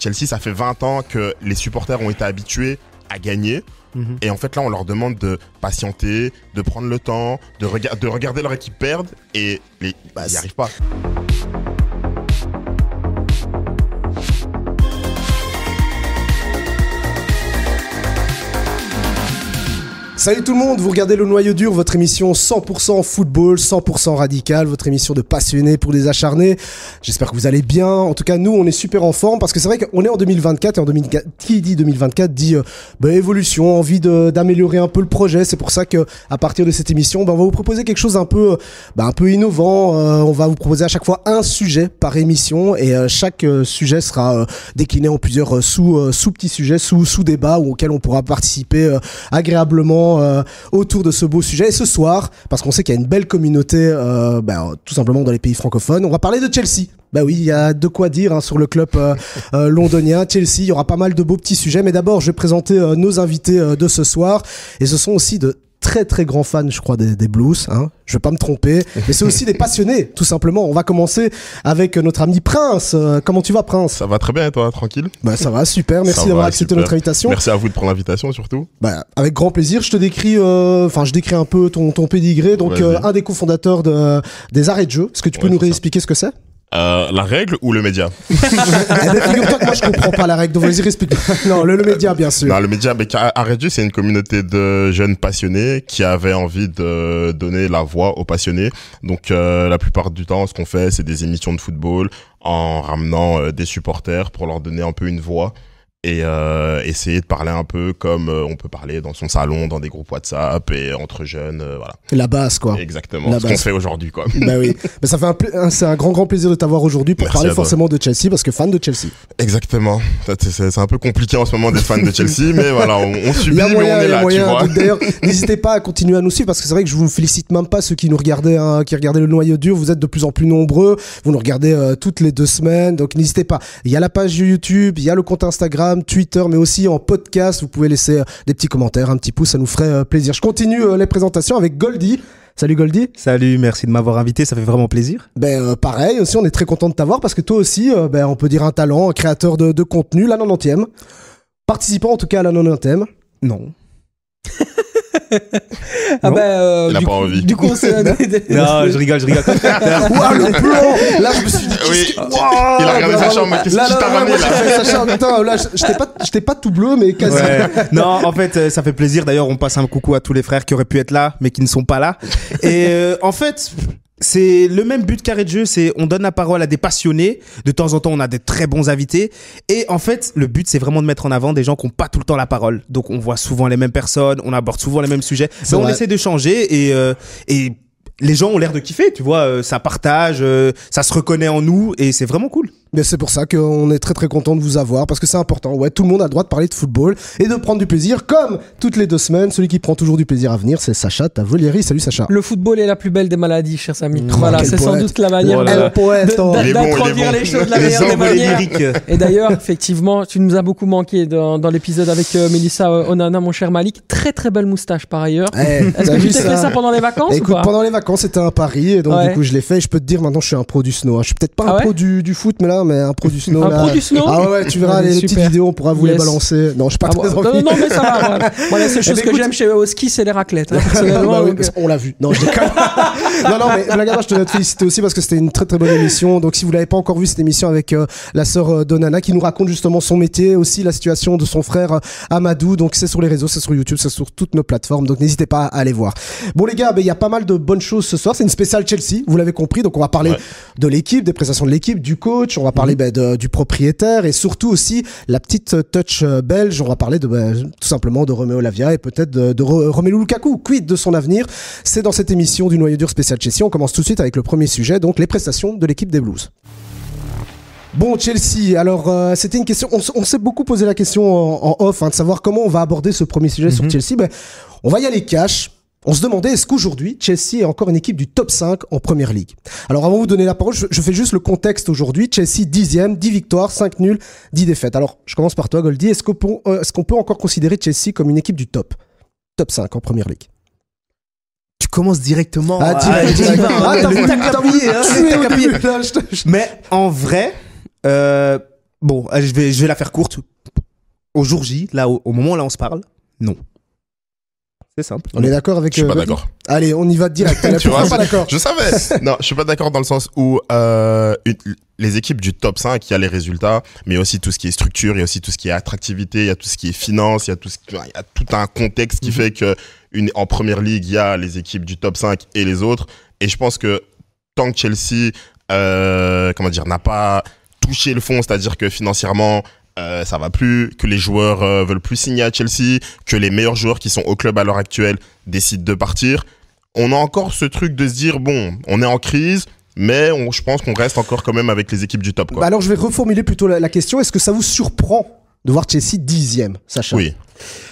Chelsea, ça fait 20 ans que les supporters ont été habitués à gagner. Mhm. Et en fait, là, on leur demande de patienter, de prendre le temps, de, rega- de regarder leur équipe perdre et les- Bah, ils n'y arrivent pas. Salut tout le monde, vous regardez le noyau dur, votre émission 100% football, 100% radical, votre émission de passionnés pour des acharnés. J'espère que vous allez bien. En tout cas, nous, on est super en forme parce que c'est vrai qu'on est en 2024 et en 2024, qui dit 2024 dit euh, bah, évolution, envie d'améliorer un peu le projet. C'est pour ça que à partir de cette émission, bah, on va vous proposer quelque chose un peu, euh, bah, un peu innovant. Euh, on va vous proposer à chaque fois un sujet par émission et euh, chaque sujet sera décliné en plusieurs sous sous petits sujets, sous sous débats auxquels on pourra participer euh, euh, autour de ce beau sujet. Et ce soir, parce qu'on sait qu'il y a une belle communauté, euh, bah, tout simplement dans les pays francophones, on va parler de Chelsea. Bah oui, il y a de quoi dire hein, sur le club euh, londonien, Chelsea. Il y aura pas mal de beaux petits sujets, mais d'abord, je vais présenter nos invités de ce soir, et ce sont aussi de très très grands fans, je crois, des, des blues. Hein. Je vais pas me tromper, mais c'est aussi des passionnés, tout simplement. On va commencer avec notre ami Prince. Euh, comment tu vas, Prince? Ça va très bien et toi, tranquille? Bah ça va, super. Merci d'avoir accepté super. notre invitation. Merci à vous de prendre l'invitation surtout. Bah, avec grand plaisir. Je te décris, euh, enfin, je décris un peu ton, ton pédigré. Donc, euh, un des cofondateurs de, des arrêts de jeu. Est-ce que tu peux Ouais, nous réexpliquer ce que c'est? Euh, la règle ou le média? Eh ben, figure-toi que moi, je comprends pas la règle. Donc, vas-y, explique. non, le, le média, bien sûr. Non, le média, mais Car- Arrêt de jeu, c'est une communauté de jeunes passionnés qui avaient envie de donner la voix aux passionnés. Donc, euh, la plupart du temps, ce qu'on fait, c'est des émissions de football en ramenant euh, des supporters pour leur donner un peu une voix et euh, essayer de parler un peu comme euh, on peut parler dans son salon, dans des groupes WhatsApp et entre jeunes, euh, voilà. La base, quoi. Exactement. La ce qu'on fait aujourd'hui, quoi. bah oui. Mais ça fait un, c'est un grand, grand plaisir de t'avoir aujourd'hui pour Merci parler forcément de Chelsea parce que fan de Chelsea. Exactement. C'est un peu compliqué en ce moment d'être fan de Chelsea, mais voilà, on, on subit, mais on est là, tu moyen. vois. Donc, D'ailleurs, n'hésitez pas à continuer à nous suivre parce que c'est vrai que je vous félicite même pas ceux qui nous regardaient, hein, qui regardaient le noyau dur. Vous êtes de plus en plus nombreux. Vous nous regardez euh, toutes les deux semaines. Donc n'hésitez pas. Il y a la page YouTube, il y a le compte Instagram, Twitter, mais aussi en podcast. Vous pouvez laisser euh, des petits commentaires, un petit pouce, ça nous ferait euh, plaisir. Je continue euh, les présentations avec Goldie. Salut Goldie. Salut, merci de m'avoir invité, ça fait vraiment plaisir. Ben euh, pareil aussi, on est très content de t'avoir parce que toi aussi, euh, ben on peut dire un talent, un créateur de, de contenu, la 90e. Participant en tout cas à la 90e. Non. Ah bah, euh, Il a du, pas coup, envie. du coup, on s'est... Non, je rigole, je rigole. Ouah, le plan Là, je me suis dit, Oui. que- Il a regardé sa chambre, mais qu'est-ce Là, qui t'a ramené, là sa chambre, putain, là, j'étais pas, j'étais pas tout bleu, mais quasi. Ouais. Non, en fait, euh, ça fait plaisir. D'ailleurs, on passe un coucou à tous les frères qui auraient pu être là, mais qui ne sont pas là. Et euh, en fait, c'est le même but carré de jeu, c'est on donne la parole à des passionnés. De temps en temps, on a des très bons invités. Et en fait, le but, c'est vraiment de mettre en avant des gens qui n'ont pas tout le temps la parole. Donc, on voit souvent les mêmes personnes, on aborde souvent les mêmes sujets. Mais on essaie de changer et euh, et les gens ont l'air de kiffer, tu vois. euh, ça partage, euh, ça se reconnaît en nous et c'est vraiment cool. Mais c'est pour ça qu'on est très très content de vous avoir parce que c'est important. Ouais, tout le monde a le droit de parler de football et de prendre du plaisir comme toutes les deux semaines. Celui qui prend toujours du plaisir à venir, c'est Sacha Tavolieri. Salut Sacha. Le football est la plus belle des maladies, chers amis. Oh, voilà, c'est sans doute la manière Voilà. d'introduire bon. les choses de la Les meilleure des manières. Et d'ailleurs, effectivement, tu nous as beaucoup manqué dans, dans l'épisode avec euh, Mélissa euh, Onana, mon cher Malik. Très très belle moustache par ailleurs. Eh, Est-ce que tu t'es fait ça pendant les vacances Écoute, ou pas? pendant les vacances, c'était un pari et donc Ouais. du coup je l'ai fait. Et je peux te dire maintenant, je suis un pro du snow. hein. Je suis peut-être pas Ah un ouais pro du, du foot, mais là, mais un pro du snow. Un là. pro du snow Ah ouais, ouais, tu verras les, les petites vidéos, on pourra vous les balancer. Non, je suis pas Ah très bon, envie. non, non, mais ça va. Voilà, Voilà, la seule Eh chose ben, que écoute- j'aime chez au ski, c'est les raclettes. hein, Ah personnellement, bah oui, donc, euh, on l'a vu. Non, je déconne. non, non, mais je tenais à te féliciter aussi parce que c'était une très très bonne émission. Donc, si vous l'avez pas encore vu cette émission avec euh, la sœur euh, Donana qui nous raconte justement son métier, aussi la situation de son frère euh, Amadou. Donc, c'est sur les réseaux, c'est sur YouTube, c'est sur toutes nos plateformes. Donc, n'hésitez pas à aller voir. Bon, les gars, ben, il y a pas mal de bonnes choses ce soir. C'est une spéciale Chelsea, vous l'avez compris. Donc, on va parler Ouais. de l'équipe, des prestations de l'équipe, du coach. On va parler ben, de- du propriétaire et surtout aussi la petite touch euh, belge. On va parler de ben, tout simplement de Romeo Lavia et peut-être de, de Ro- Romelu Lukaku. Quid de son avenir? C'est dans cette émission du Noyau dur spécial Chelsea. On commence tout de suite avec le premier sujet, donc les prestations de l'équipe des Blues. Bon, Chelsea, alors euh, c'était une question, on, s'est beaucoup posé la question en, en off, hein, de savoir comment on va aborder ce premier sujet sur Chelsea. Ben, on va y aller cash. On se demandait est-ce qu'aujourd'hui Chelsea est encore une équipe du top 5 en première ligue? Alors avant de vous donner la parole, je, fais juste le contexte aujourd'hui. Chelsea 10e, 10 victoires, 5 nuls, 10 défaites. Alors je commence par toi Goldie. Est-ce qu'on peut, euh, est-ce qu'on peut encore considérer Chelsea comme une équipe du top Top 5 en première ligue? Tu commences directement. Ah, à- direct. Ah, t'as Mais en vrai, euh, Bon, je vais, je vais la faire courte. Au jour J, là, au, au moment où là on se parle, non. C'est simple. On est d'accord avec. Je suis euh, pas Rudy d'accord. Allez, on y va direct. Tu vois, pas d'accord Je savais. Non, je suis pas d'accord dans le sens où euh, une- les équipes du top 5, il y a les résultats, mais aussi tout ce qui est structure, il y a aussi tout ce qui est attractivité, il y a tout ce qui est finance, il y a tout ce qui- il y a tout un contexte qui fait que une en première ligue, il y a les équipes du top 5 et les autres et je pense que tant que Chelsea euh, comment dire n'a pas touché le fond, c'est-à-dire que financièrement euh, ça va plus, que les joueurs euh, veulent plus signer à Chelsea, que les meilleurs joueurs qui sont au club à l'heure actuelle décident de partir. On a encore ce truc de se dire bon, on est en crise, mais on, je pense qu'on reste encore quand même avec les équipes du top. Quoi. Bah alors, je vais reformuler plutôt la, la question. Est-ce que ça vous surprend de voir Chelsea dixième, Sacha? Oui,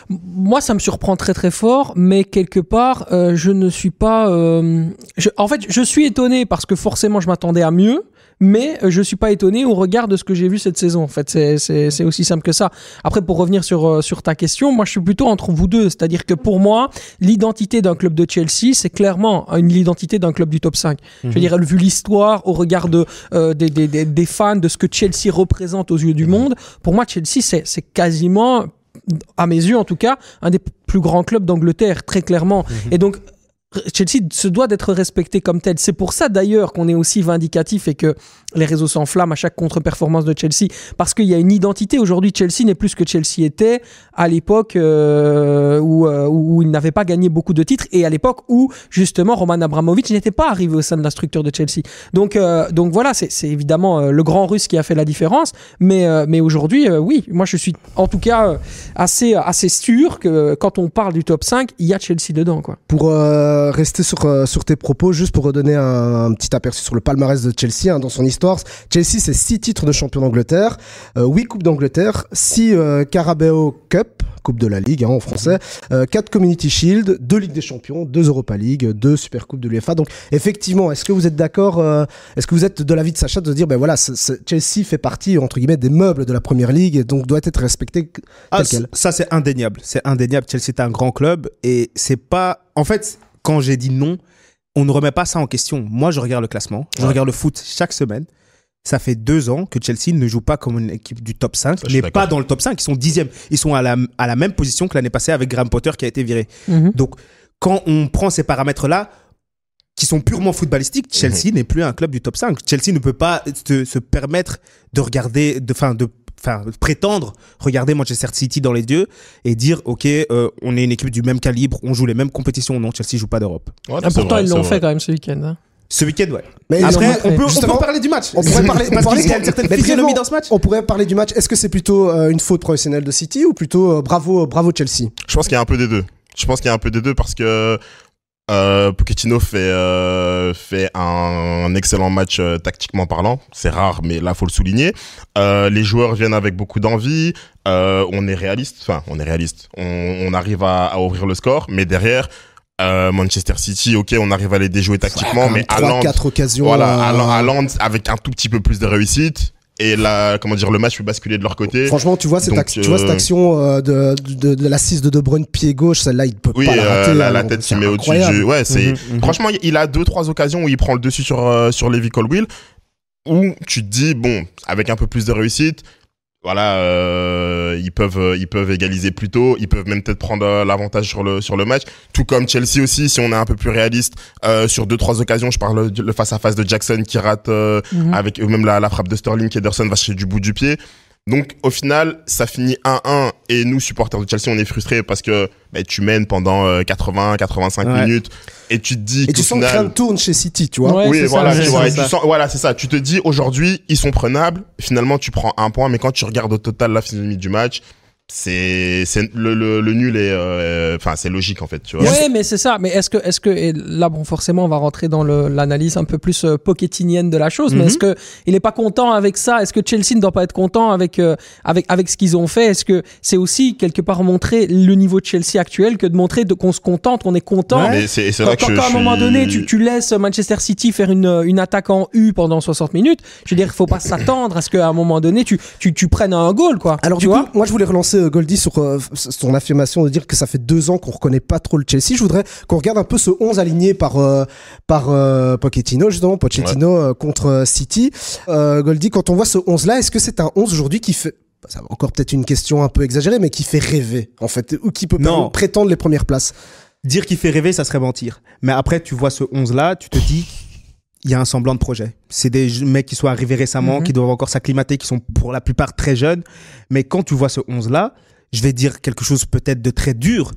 Moi, ça me surprend très très fort, mais quelque part, euh, je ne suis pas. euh, je- en fait, je suis étonné parce que forcément, je m'attendais à mieux. Mais euh, je suis pas étonné au regard de ce que j'ai vu cette saison. En fait, c'est- c'est c'est aussi simple que ça. Après, pour revenir sur euh, sur ta question, moi, je suis plutôt entre vous deux. C'est-à-dire que pour moi, l'identité d'un club de Chelsea, c'est clairement une l'identité d'un club du top 5. Je veux dire, vu l'histoire, au regard de euh, des, des, des, des fans, de ce que Chelsea représente aux yeux du monde, pour moi, Chelsea, c'est c'est quasiment à mes yeux en tout cas, un des plus grands clubs d'Angleterre, très clairement. Et donc, Chelsea se doit d'être respecté comme tel. C'est pour ça d'ailleurs qu'on est aussi vindicatif et que les réseaux s'enflamment à chaque contre-performance de Chelsea. Parce qu'il y a une identité. Aujourd'hui, Chelsea n'est plus ce que Chelsea était à l'époque euh, où, euh, où il n'avait pas gagné beaucoup de titres et à l'époque où justement Roman Abramovich n'était pas arrivé au sein de la structure de Chelsea. Donc, euh, donc voilà, c'est c'est évidemment le grand russe qui a fait la différence. Mais, mais aujourd'hui, oui, moi je suis en tout cas assez, assez sûr que quand on parle du top 5, il y a Chelsea dedans. Quoi. Pour euh, rester sur, euh, sur tes propos, juste pour redonner un, un petit aperçu sur le palmarès de Chelsea hein, dans son histoire. Chelsea, c'est six titres de champion d'Angleterre, euh, huit coupes d'Angleterre, six euh, Carabao Cup, coupe de la Ligue hein, en français, euh, quatre Community Shield, deux Ligues des Champions, deux Europa League, deux Super Coupes de l'UEFA. Donc effectivement, est-ce que vous êtes d'accord Est-ce que vous êtes de l'avis de Sacha de dire, ben voilà, Chelsea fait partie entre guillemets des meubles de la Première Ligue et donc doit être respecté Ah, tel c- quel? ça c'est indéniable. C'est indéniable. Chelsea est un grand club et c'est pas. En fait, quand j'ai dit non, on ne remet pas ça en question. Moi, je regarde le classement, je Ouais. regarde le foot chaque semaine. Ça fait deux ans que Chelsea ne joue pas comme une équipe du top 5, Ça, je suis mais d'accord. pas dans le top 5. Ils sont dixième. Ils sont à la, à la même position que l'année passée avec Graham Potter qui a été viré. Donc, quand on prend ces paramètres-là, qui sont purement footballistiques, Chelsea n'est plus un club du top 5. Chelsea ne peut pas se, se permettre de regarder, de, enfin, de, enfin, prétendre regarder Manchester City dans les yeux et dire, OK, euh, on est une équipe du même calibre, on joue les mêmes compétitions. Non, Chelsea joue pas d'Europe. Ouais, Ah, pourtant, vrai, ils l'ont fait quand même ce week-end. hein. Ce week-end, ouais. Mais Après, on peut, on peut parler du match. on pourrait parler- parce parler- qu'il y a une certaine physionomie dans ce match. On pourrait parler du match. Est-ce que c'est plutôt euh, une faute professionnelle de City ou plutôt euh, bravo, bravo Chelsea? Je pense qu'il y a un peu des deux. Je pense qu'il y a un peu des deux parce que euh, Pochettino fait euh, fait un, excellent match euh, tactiquement parlant. C'est rare, mais là faut le souligner. Euh, les joueurs viennent avec beaucoup d'envie. On est réaliste. Enfin, on est réaliste. On, on arrive à, à ouvrir le score, mais derrière. Manchester City, ok, on arrive à les déjouer tactiquement, mais trois, Haaland, quatre occasions. voilà, avec un tout petit peu plus de réussite et là, comment dire, le match peut basculer de leur côté. Franchement, tu vois cette, Donc, tu vois cette euh, action euh, de, de, de l'assise de De Bruyne pied gauche, celle-là, il peut Oui, pas la euh, rater. la, hein, la tête c'est qui met au-dessus incroyable. du. Ouais, c'est. Mhm, mhm. Franchement, il a deux, trois occasions où il prend le dessus sur, euh, sur Levi Colwill, où tu te dis, bon, avec un peu plus de réussite, voilà, euh, ils peuvent, euh, ils peuvent égaliser plus tôt, ils peuvent même peut-être prendre euh, l'avantage sur le, sur le match. Tout comme Chelsea aussi, si on est un peu plus réaliste, euh, sur deux, trois occasions, je parle le face-à-face de Jackson qui rate, euh, Mhm. avec eux même la, la frappe de Sterling, qu'Ederson va chercher du bout du pied. Donc au final, ça finit 1-1 et nous supporters de Chelsea, on est frustrés parce que bah, tu mènes pendant euh, 80, 85 Ouais. minutes et tu te dis Et tu sens que final, rien ne tourne chez City, tu vois. Ouais, oui, voilà, ça, tu c'est vois, ça, et tu ça. sens, voilà, c'est ça. Tu te dis aujourd'hui, ils sont prenables. Finalement, tu prends un point, mais quand tu regardes au total la physionomie du match, c'est, c'est le, le, le nul est, euh, enfin, c'est logique en fait, tu vois. Ouais, mais c'est ça. Mais est-ce que, est-ce que, et là, bon, forcément, on va rentrer dans l'analyse un peu plus euh, pochettinienne de la chose. Mais Mhm. est-ce que il est pas content avec ça? Est-ce que Chelsea ne doit pas être content avec euh, avec avec ce qu'ils ont fait? Est-ce que c'est aussi quelque part montrer le niveau de Chelsea actuel que de montrer de, qu'on se contente, on est content? Mais c'est, c'est Quand, que quand- à un moment suis- donné, tu, tu laisses Manchester City faire une, une attaque en U pendant 60 minutes, je veux dire, il faut pas s'attendre à ce qu'à un moment donné, tu, tu, tu prennes un goal, quoi. Alors tu du vois? coup, moi je voulais relancer euh, Goldie, sur euh, son affirmation de dire que ça fait deux ans qu'on reconnaît pas trop le Chelsea. Je voudrais qu'on regarde un peu ce 11 aligné par euh, par euh, Pochettino, justement, Pochettino contre City. Goldie, quand on voit ce 11-là, est-ce que c'est un 11 aujourd'hui qui fait... Ça va encore peut-être une question un peu exagérée, mais qui fait rêver, en fait, ou qui peut Non. prétendre les premières places? Dire qu'il fait rêver, ça serait mentir. Mais après, tu vois ce 11-là, tu te dis, il y a un semblant de projet. C'est des mecs qui sont arrivés récemment, Mhm. qui doivent encore s'acclimater, qui sont pour la plupart très jeunes. Mais quand tu vois ce 11-là, je vais dire quelque chose peut-être de très dur.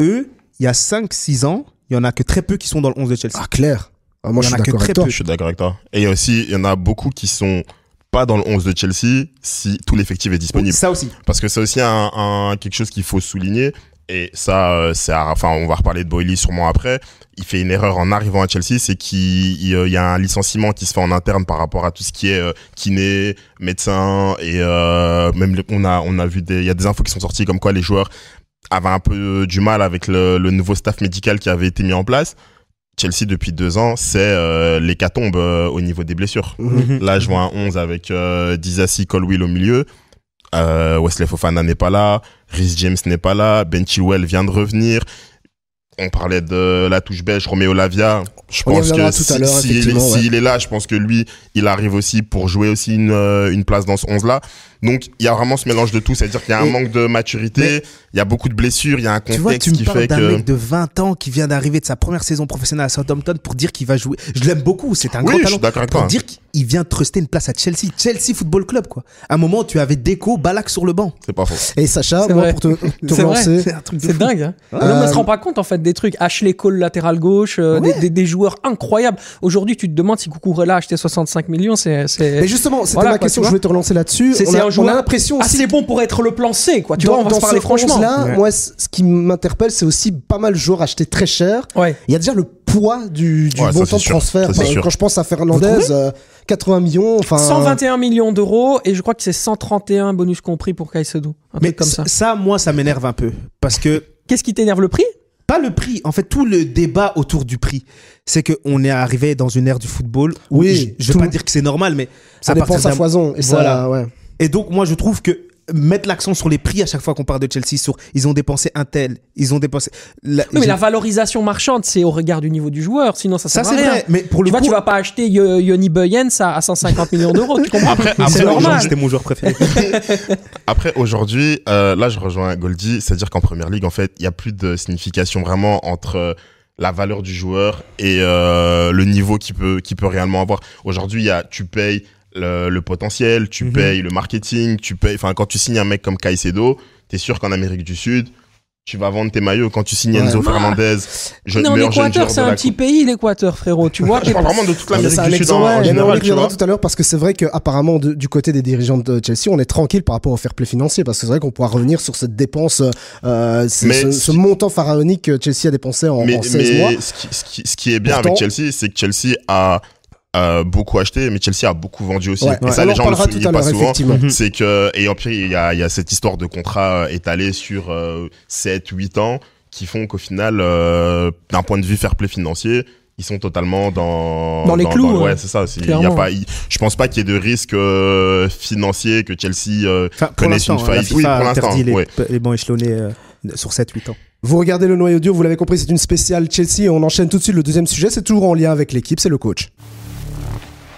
Eux, il y a 5-6 ans, il y en a que très peu qui sont dans le 11 de Chelsea. Ah, clair. Ah, moi, Il y je en suis a que d'accord très avec toi. peu. Je suis d'accord avec toi. Et aussi, il y en a beaucoup qui sont pas dans le 11 de Chelsea si tout l'effectif est disponible. Ça aussi. Parce que c'est aussi un, un- quelque chose qu'il faut souligner. Et ça, euh, c'est, à- enfin, on va reparler de Boily sûrement après. Il fait une erreur en arrivant à Chelsea, c'est qu'il il, euh, y a un licenciement qui se fait en interne par rapport à tout ce qui est euh, kiné, médecin et même les- on a on a vu des, il y a des infos qui sont sorties comme quoi les joueurs avaient un peu du mal avec le, le nouveau staff médical qui avait été mis en place. Chelsea depuis deux ans, c'est euh, l'hécatombe euh, au niveau des blessures. Mhm. Là, je vois un 11 avec euh, Dizassi, Colwill au milieu. Euh, Wesley Fofana n'est pas là. Rhys James n'est pas là. Ben Chilwell vient de revenir. On parlait de la touche belge, Roméo Lavia. Je pense que si- s'il ouais. s'il est là, je pense que lui, il arrive aussi pour jouer aussi une, euh, une place dans ce 11-là. Donc, il y a vraiment ce mélange de tout. C'est-à-dire qu'il y a un Et- manque de maturité, il y a beaucoup de blessures, il y a un Tu vois, contexte tu me qui parles fait d'un que... mec de 20 ans qui vient d'arriver de sa première saison professionnelle à Southampton pour dire qu'il va jouer. Je l'aime beaucoup, c'est un Oui, grand je suis talent. d'accord avec Pour toi. dire qu'il vient truster une place à Chelsea, Chelsea Football Club, quoi. À un moment, tu avais Deco, Balak sur le banc. C'est pas faux. Et Sacha, C'est moi, vrai. pour te, te C'est vrai. relancer, C'est un truc de C'est fou. dingue. Hein Euh, Non, on se rend pas compte en fait des trucs. Ashley Cole latéral gauche, euh, des, des- des joueurs incroyables. Aujourd'hui, tu te demandes si Cucurella a acheté 65 millions. C'est c'est Mais justement, c'était Voilà, ma quoi, question, je voulais te relancer là-dessus. C'est- on a l'impression aussi assez bon pour être le plan C, quoi. Tu dans, vois, on va dans se parler franchement. là Ouais. moi, ce qui m'interpelle, c'est aussi pas mal de joueurs achetés très cher. Ouais. Il y a déjà le poids du, du Ouais, ça, montant de transfert. Ça, quand je pense à Fernandez, euh, 80 millions, enfin. 121 millions d'euros et je crois que c'est 131 bonus compris pour Caicedo. Un Mais truc comme ça. ça, moi, ça m'énerve un peu. Parce que Qu'est-ce qui t'énerve le prix? Pas le prix. En fait, tout le débat autour du prix, c'est qu'on est arrivé dans une ère du football. où Oui, je, je tout- veux pas dire que c'est normal, mais Ça à dépend sa foison. Et Voilà. ça, ouais. Et donc, moi, je trouve que mettre l'accent sur les prix à chaque fois qu'on parle de Chelsea, sur ils ont dépensé un tel, ils ont dépensé. La- Oui, mais la valorisation marchande, c'est au regard du niveau du joueur. Sinon, ça ça sert à c'est rien. vrai, mais pour le Tu vois, tu vas pas acheter Yo- Yoni Buyens à, à 150 millions d'euros. Tu comprends Après- C'est après, normal. aujourd'hui- c'était mon joueur préféré. Après, aujourd'hui, euh, là, je rejoins Goldie, c'est-à-dire qu'en première ligue, en fait, il y a plus de signification vraiment entre euh, la valeur du joueur et euh, le niveau qu'il peut, qu'il peut réellement avoir. Aujourd'hui, il y a, tu payes le, le potentiel, tu Mhm. payes le marketing, tu payes, enfin, quand tu signes un mec comme Caicedo, t'es sûr qu'en Amérique du Sud, tu vas vendre tes maillots. Quand tu signes Ouais. Enzo Non. Fernandez, je, Mais en meilleur jeune Équateur, joueur c'est un petit pays, l'Équateur, frérot. Tu vois, Je parle vraiment de toute l'Amérique du Sud en, ouais, en général, tu vois. tout à l'heure parce que c'est vrai qu'apparemment du côté des dirigeants de Chelsea, on est tranquille par rapport au fair play financier parce que c'est vrai qu'on pourra revenir sur cette dépense, euh, ce, Mais ce- ce ce qui- montant pharaonique que Chelsea a dépensé en, mais, en 16 mois. mais ce, qui, ce, qui, ce qui est bien Pourtant- avec Chelsea, c'est que Chelsea a euh, beaucoup acheté, mais Chelsea a beaucoup vendu aussi. Ouais, et ouais. ça, on les en gens ne le soulignent à pas l'heure, souvent. effectivement. C'est que, et en plus, il y a, il y a cette histoire de contrat euh, étalé sur euh, 7, 8 ans qui font qu'au final, euh, d'un point de vue fair play financier, ils sont totalement dans Dans les clous, ouais, hein. c'est ça. Il y a pas, je pense pas qu'il y ait de risque euh, financier que Chelsea euh, Enfin, connaisse une hein, faillite. FIFA Oui, pour a l'instant, les, ouais. les bancs échelonnés euh, sur 7-8 ans. Vous regardez le noyau dur, vous l'avez compris, c'est une spéciale Chelsea et on enchaîne tout de suite le deuxième sujet, c'est toujours en lien avec l'équipe, c'est le coach.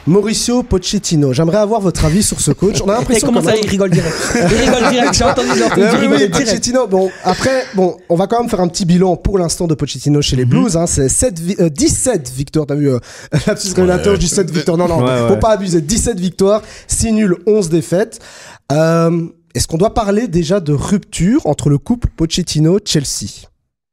Mauricio Pochettino, j'aimerais avoir votre avis sur ce coach. On a Et l'impression comment ça, il rigole direct. Il rigole direct. J'ai entendu, j'ai entendu Ouais, oui, oui, direct. Pochettino. Bon, après, bon, on va quand même faire un petit bilan pour l'instant de Pochettino chez Mhm. les Blues. Hein, c'est 7 vi- euh, 17 victoires. T'as vu, euh, la petite révélateur, je dis 7 victoires. Non, non, Ouais, faut ouais. pas abuser. 17 victoires, 6 nuls, 11 défaites. Euh, Est-ce qu'on doit parler déjà de rupture entre le couple Pochettino-Chelsea?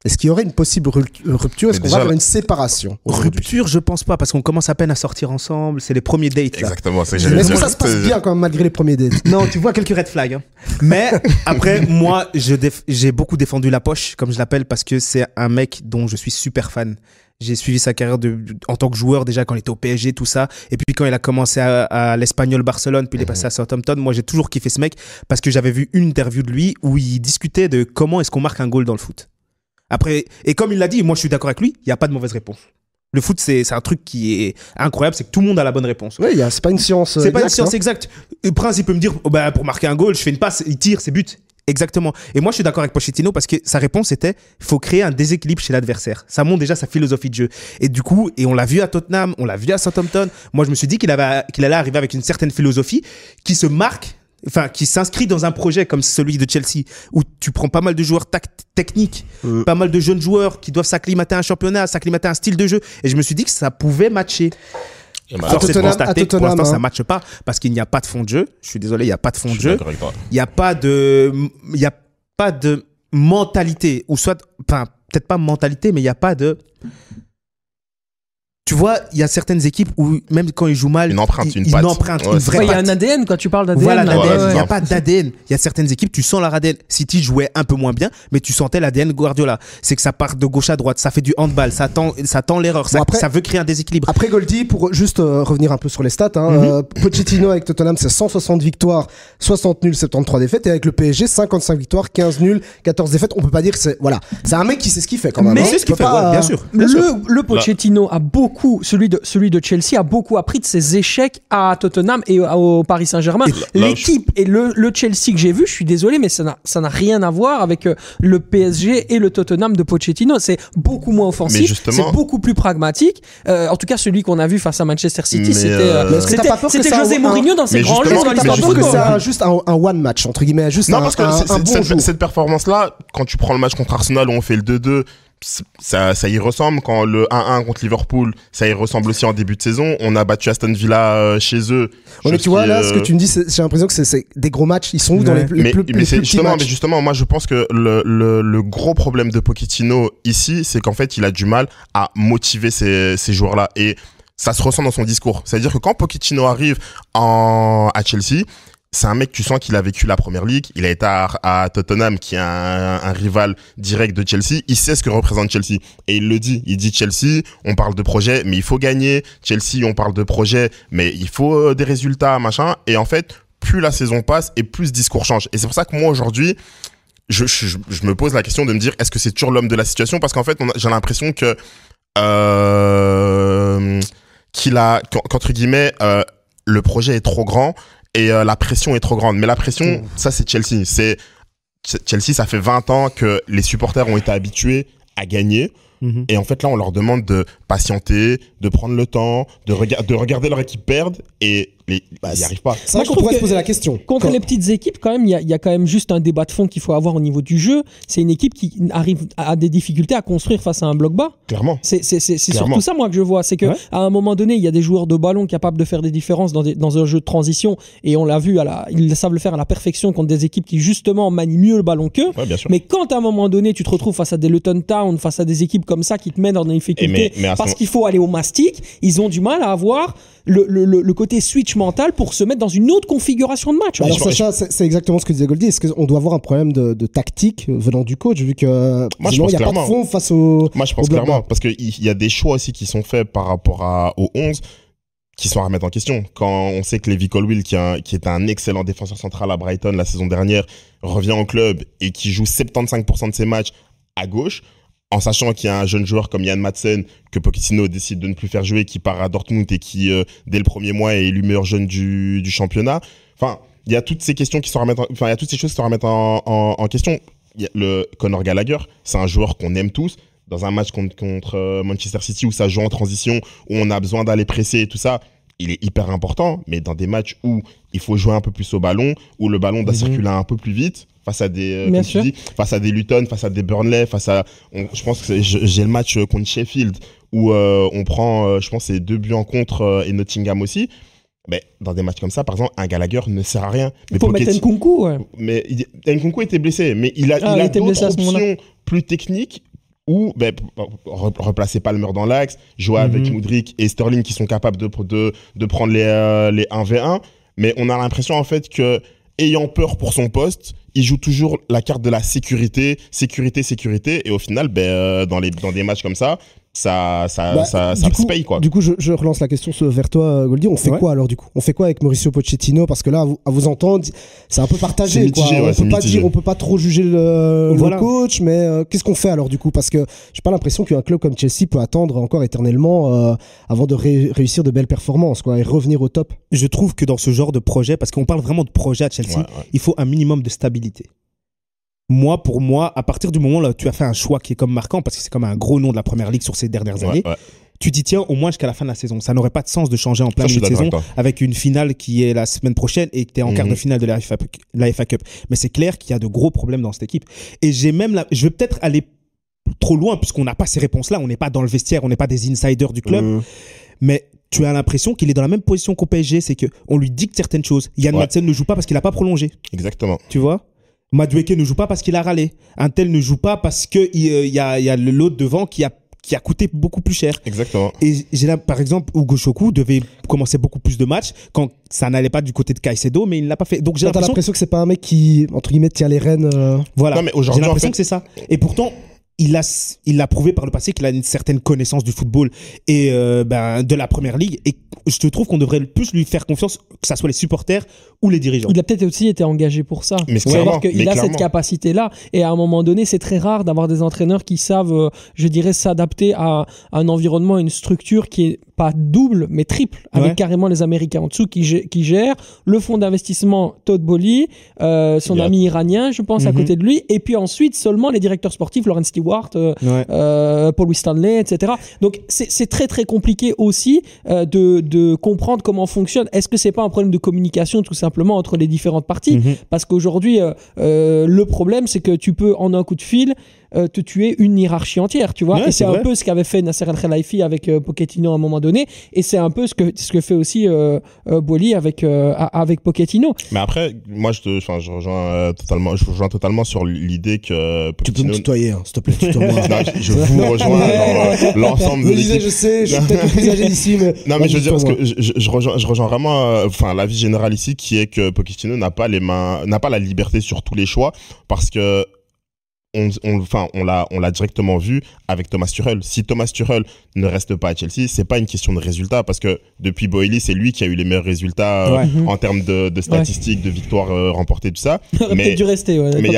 Est-ce qu'il y aurait une possible rupt- rupture? Est-ce qu'on va vers une séparation Rupture, je pense pas, parce qu'on commence à peine à sortir ensemble. C'est les premiers dates. là. Exactement, c'est Mais est-ce que ça se passe bien quand même malgré les premiers dates? Non, tu vois quelques red flags. hein. Mais après, moi, je déf- j'ai beaucoup défendu la poche, comme je l'appelle, parce que c'est un mec dont je suis super fan. J'ai suivi sa carrière de, en tant que joueur déjà quand il était au PSG, tout ça. Et puis quand il a commencé à, à l'Espagnol Barcelone, puis il est passé à Southampton, moi j'ai toujours kiffé ce mec parce que j'avais vu une interview de lui où il discutait de comment est-ce qu'on marque un goal dans le foot. Après, et comme il l'a dit, moi je suis d'accord avec lui, il n'y a pas de mauvaise réponse. Le foot, c'est un truc qui est incroyable, c'est que tout le monde a la bonne réponse. Oui, c'est pas une science. euh, C'est pas une science hein. exacte. Le Prince, il peut me dire, oh, bah, pour marquer un goal, je fais une passe, il tire, c'est but. Exactement. Et moi, je suis d'accord avec Pochettino parce que sa réponse était il faut créer un déséquilibre chez l'adversaire. Ça montre déjà sa philosophie de jeu. Et du coup, et on l'a vu à Tottenham, on l'a vu à Southampton. Moi, je me suis dit qu'il avait, qu'il allait arriver avec une certaine philosophie qui se marque, enfin, qui s'inscrit dans un projet comme celui de Chelsea où tu prends pas mal de joueurs techniques, Euh. pas mal de jeunes joueurs qui doivent s'acclimater à un championnat, s'acclimater à un style de jeu. Et je me suis dit que ça pouvait matcher. Et bah, À Force est de Tottenham- constater à que pour Tottenham, l'instant, ça hein. matche pas parce qu'il n'y a pas de fond de jeu. Je suis désolé, il n'y a pas de fond de jeu. Il n'y a pas de, il y a pas de mentalité ou soit, enfin, peut-être pas mentalité, mais il n'y a pas de. Tu vois, il y a certaines équipes où même quand ils jouent mal, Une empreinte, ils, une ils patte. empruntent Ouais, une vraie Ouais, il y a un ADN quand tu parles d'ADN. Voilà, il n'y a pas d'ADN. Il y a certaines équipes, tu sens leur ADN. City jouait un peu moins bien, mais tu sentais l'ADN Guardiola. C'est que ça part de gauche à droite, ça fait du handball, ça tend, ça tend l'erreur, ça, Bon, après- ça veut créer un déséquilibre. Après Goldie, pour juste euh, revenir un peu sur les stats, hein, Mhm. euh, Pochettino avec Tottenham, c'est 160 victoires, 60 nuls, 73 défaites. Et avec le PSG, 55 victoires, 15 nuls, 14 défaites. On peut pas dire que c'est. Voilà. C'est un mec qui sait ce qu'il fait quand même. Mais- hein. c'est ce qu'il fait, peux pas, ouais, bien euh, sûr. Bien sûr. Le, le Pochettino a beaucoup, celui de, celui de Chelsea a beaucoup appris de ses échecs à Tottenham et au, Paris Saint-Germain. L'équipe et le, le Chelsea que j'ai vu, je suis désolé, mais ça n'a, rien à voir avec euh, le PSG et le Tottenham de Pochettino. C'est beaucoup moins offensif, c'est beaucoup plus pragmatique. Euh, en tout cas, celui qu'on a vu face à Manchester City, c'était, euh, José un- Mourinho dans ses grands jours dans l'histoire du c'est juste un, un one match entre guillemets, juste Non, un, parce que un- c'est- un c'est- bon cette, cette performance-là, quand tu prends le match contre Arsenal où on fait le 2-2, c'est- ça, ça y ressemble. Quand le 1-1 contre Liverpool, ça y ressemble aussi en début de saison. On a battu Aston Villa euh, chez eux. Ouais, mais tu vois là, euh, ce que tu me dis, c'est- j'ai l'impression que c'est- des gros matchs. Ils sont où dans les, mais, plus, mais les plus justement, mais matchs justement, moi je pense que le, le, le gros problème de Pochettino ici, c'est qu'en fait, il a du mal à motiver ces, ces joueurs-là. Et ça se ressent dans son discours. C'est-à-dire que quand Pochettino arrive en, à Chelsea, c'est un mec, tu sens qu'il a vécu la première ligue. Il a été à, Tottenham, qui est un, rival direct de Chelsea. Il sait ce que représente Chelsea. Et il le dit. Il dit Chelsea, on parle de projet, mais il faut gagner. Chelsea, on parle de projet, mais il faut euh, des résultats, machin. Et en fait, plus la saison passe et plus ce discours change. Et c'est pour ça que moi, aujourd'hui, je, me pose la question de me dire, est-ce que c'est toujours l'homme de la situation? Parce qu'en fait, j'ai l'impression que... Euh, qu'il a, qu'en- qu'entre guillemets, euh, le projet est trop grand et euh, la pression est trop grande. Mais la pression, ça c'est Chelsea. C'est Chelsea, ça fait 20 ans que les supporters ont été habitués à gagner. Mhm. Et en fait, là, on leur demande de patienter, de prendre le temps, de, rega- de regarder leur équipe perdre et les, Bah, ils n'y arrivent pas. C'est vrai qu'on pourrait se poser la question. Contre Quand- les petites équipes, quand même, il y a, il y a quand même juste un débat de fond qu'il faut avoir au niveau du jeu. C'est une équipe qui arrive à des difficultés à construire face à un bloc bas. Clairement. C'est surtout ça, moi, que je vois. C'est que Ouais. à un moment donné, il y a des joueurs de ballon capables de faire des différences dans, des- dans un jeu de transition. Et on l'a vu, à la, ils savent le faire à la perfection contre des équipes qui, justement, manient mieux le ballon qu'eux. Ouais. Mais quand à un moment donné, tu te retrouves face à des Luton Town, face à des équipes comme ça qui te mettent dans des difficultés mais- mais parce moment- qu'il faut aller au mastic, ils ont du mal à avoir le, le- côté switch mental pour se mettre dans une autre configuration de match. Bah, alors Sacha, c'est exactement ce que disait Goldie. Est-ce qu'on doit avoir un problème de, de tactique venant du coach vu que Moi, je sinon, il n'y a pas de fond face au. Moi, je pense au clairement, parce qu'il y a des choix aussi qui sont faits par rapport à, aux 11 qui sont à remettre en question. Quand on sait que Levi Colwill, qui, est un- qui est un excellent défenseur central à Brighton la saison dernière, revient au club et qui joue 75% de ses matchs à gauche, en sachant qu'il y a un jeune joueur comme Yann Madsen que Pochettino décide de ne plus faire jouer, qui part à Dortmund et qui, euh, dès le premier mois, est élu meilleur jeune du, du championnat. Enfin, il y a toutes ces questions qui sont remettre, en- enfin, il y a toutes ces choses qui sont remettre en, en, en question. Il y a le Conor Gallagher, c'est un joueur qu'on aime tous. Dans un match contre, contre euh, Manchester City où ça joue en transition, où on a besoin d'aller presser et tout ça, il est hyper important. Mais dans des matchs où il faut jouer un peu plus au ballon, où le ballon doit Mhm. circuler un peu plus vite, face à des, euh, Bien comme tu sûr. dis, face à des Luton, face à des Burnley, face à, on- je pense que j'ai le match euh, contre Sheffield où euh, on prend, euh, je pense, c'est deux buts en contre euh, et Nottingham aussi. Mais dans des matchs comme ça, par exemple, un Gallagher ne sert à rien. Mais faut mettre Nkunku, ouais. mais il- Nkunku était blessé, mais il a, Ah, il a d'autres options plus techniques où ben, re- replacer Palmer dans l'axe, jouer avec Mhm. Mudrik et Sterling qui sont capables de, de, de prendre les, euh, les 1v1. Mais on a l'impression en fait que, ayant peur pour son poste, il joue toujours la carte de la sécurité, sécurité, sécurité. Et au final, ben, euh, dans, dans des matchs comme ça, ça, ça, Bah, ça, du ça coup- se paye quoi. Du coup, je, je relance la question vers toi, euh, Goldie. On fait Ouais. quoi alors du coup? On fait quoi avec Mauricio Pochettino? Parce que là, à vous, à vous entendre, c'est un peu partagé. Mitigé, quoi. ouais, on peut pas mitigé. dire, on peut pas trop juger le, le Voilà. coach, mais euh, qu'est-ce qu'on fait alors du coup? Parce que j'ai pas l'impression qu'un club comme Chelsea peut attendre encore éternellement euh, avant de ré- réussir de belles performances, quoi, et revenir au top. Je trouve que dans ce genre de projet, parce qu'on parle vraiment de projet à Chelsea, Ouais, ouais. il faut un minimum de stabilité. Moi, pour moi, à partir du moment où tu as fait un choix qui est comme marquant, parce que c'est comme un gros nom de la première ligue sur ces dernières Ouais, années, ouais. tu t'y tiens au moins jusqu'à la fin de la saison. Ça n'aurait pas de sens de changer en plein milieu de saison avec une finale qui est la semaine prochaine et que tu es en quart de Mhm. finale de la FA, la FA Cup. Mais c'est clair qu'il y a de gros problèmes dans cette équipe. Et j'ai même la, je vais peut-être aller trop loin puisqu'on n'a pas ces réponses-là. On n'est pas dans le vestiaire, on n'est pas des insiders du club. Euh, Mais tu as l'impression qu'il est dans la même position qu'au PSG, c'est que on lui dicte certaines choses. Yann Ouais. Madsen ne joue pas parce qu'il n'a pas prolongé, Exactement. tu vois? Madueke ne joue pas parce qu'il a râlé. Un tel ne joue pas parce que il euh, y a, y a le- l'autre devant qui a qui a coûté beaucoup plus cher. Exactement. Et j'ai là, par exemple, Hugo Choku devait commencer beaucoup plus de matchs quand ça n'allait pas du côté de Caicedo, mais il ne l'a pas fait. Donc j'ai l'impression, que c'est pas un mec qui, entre guillemets, tient les rênes. euh, voilà, Non, mais j'ai en l'impression fait- que c'est ça. Et pourtant, il a, il a prouvé par le passé qu'il a une certaine connaissance du football et euh, ben, de la première ligue. Et je te trouve qu'on devrait le plus lui faire confiance, que ça soit les supporters ou les dirigeants. Il a peut-être aussi été engagé pour ça. Mais clairement, qu'il a clairement. cette capacité-là. Et à un moment donné, c'est très rare d'avoir des entraîneurs qui savent, euh, je dirais, s'adapter à un environnement, une structure qui est pas double, mais triple, avec Ouais. carrément les Américains en dessous qui, gè- qui gèrent le fonds d'investissement Todd Bowley, euh, son ami iranien, je pense, à Mhm. côté de lui, et puis ensuite seulement les directeurs sportifs, Lawrence Stewart, euh, Ouais. euh, Paul Stanley, etc. Donc c'est très très compliqué aussi euh, de, de comprendre comment fonctionne. Est-ce que c'est pas un problème de communication tout simplement entre les différentes parties? Mhm. Parce qu'aujourd'hui, le problème c'est que tu peux en un coup de fil euh, te tuer une hiérarchie entière, tu vois. Ouais, et c'est un vrai. peu ce qu'avait fait Nasser El Khelaifi avec euh, Pochettino à un moment donné, et c'est un peu ce que ce que fait aussi euh, euh, Boily avec euh, a- avec Pochettino. Mais après, moi, je te, enfin, je rejoins euh, totalement, je rejoins totalement sur l'idée que Tu peux me Pochettino- tutoyer, hein, s'il te plaît, tutoie-moi. Non, je je vous rejoins euh, l'ensemble Je disais, je sais, je suis peut-être plus âgé d'ici, mais. Non, mais je veux dire, parce que je, je- je rejoins, je rejoins vraiment, euh, enfin, l'avis général ici qui est que Pochettino n'a pas les mains, n'a pas la liberté sur tous les choix parce que on, on, enfin, on l'a, on l'a directement vu avec Thomas Tuchel. Si Thomas Tuchel ne reste pas à Chelsea, c'est pas une question de résultat parce que depuis Boehly, c'est lui qui a eu les meilleurs résultats euh, Ouais. En termes de, de statistiques, de victoires euh, remportées, tout ça. Mais- dû rester. ouais. Mais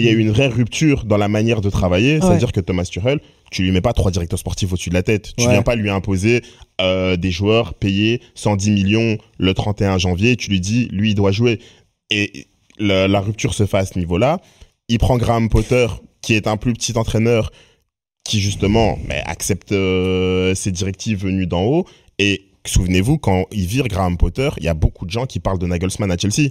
il y a eu une vraie rupture dans la manière de travailler. C'est-à-dire que Thomas Tuchel, tu lui mets pas trois directeurs sportifs au-dessus de la tête. Tu viens pas lui imposer euh, des joueurs payés 110 millions le 31 janvier. Tu lui dis, lui, il doit jouer. Et la, la rupture se fait à ce niveau-là. Il prend Graham Potter, qui est un plus petit entraîneur, qui justement accepte euh, ses directives venues d'en haut. Et souvenez-vous, quand il vire Graham Potter, il y a beaucoup de gens qui parlent de Nagelsmann à Chelsea.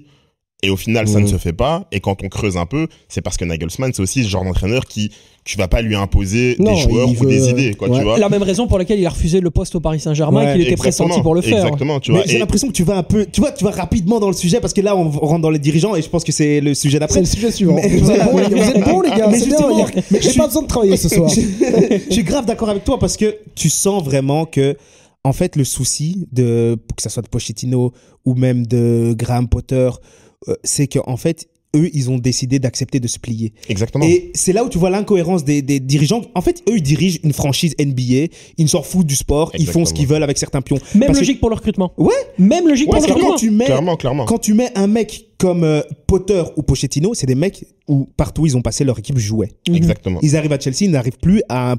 Et au final, ça ne se fait pas. Et quand on creuse un peu, c'est parce que Nagelsmann, c'est aussi ce genre d'entraîneur qui, tu vas pas lui imposer Non, des joueurs ou des idées, quoi, ouais. tu vois. La même raison pour laquelle il a refusé le poste au Paris Saint-Germain, Ouais, qu'il était pressenti pour le faire. Exactement, tu Mais vois. j'ai Et- l'impression que tu vas un peu, tu vois, tu vas rapidement dans le sujet parce que là on rentre dans les dirigeants et je pense que c'est le sujet C'est d'après. le sujet suivant. Mais- vous, êtes bons, les gars, vous êtes bons, les gars. Mais c'est bien, justement, J'ai pas besoin de travailler ce soir. je, suis grave d'accord avec toi parce que tu sens vraiment que, en fait, le souci de, que ça soit de Pochettino ou même de Graham Potter, c'est qu'en fait, eux, ils ont décidé d'accepter de se plier. Exactement. Et c'est là où tu vois l'incohérence des, des dirigeants. En fait, eux, ils dirigent une franchise NBA. Ils s'en foutent du sport. Ils font ce qu'ils veulent avec certains pions. Même Parce que- logique pour le recrutement. Ouais. Même logique Ouais, pour le Parce que recrutement. quand tu mets, Clairement, clairement. quand tu mets un mec comme euh, Potter ou Pochettino, c'est des mecs où partout ils ont passé leur équipe jouait. Mhm. Exactement. Ils arrivent à Chelsea, ils n'arrivent plus à, à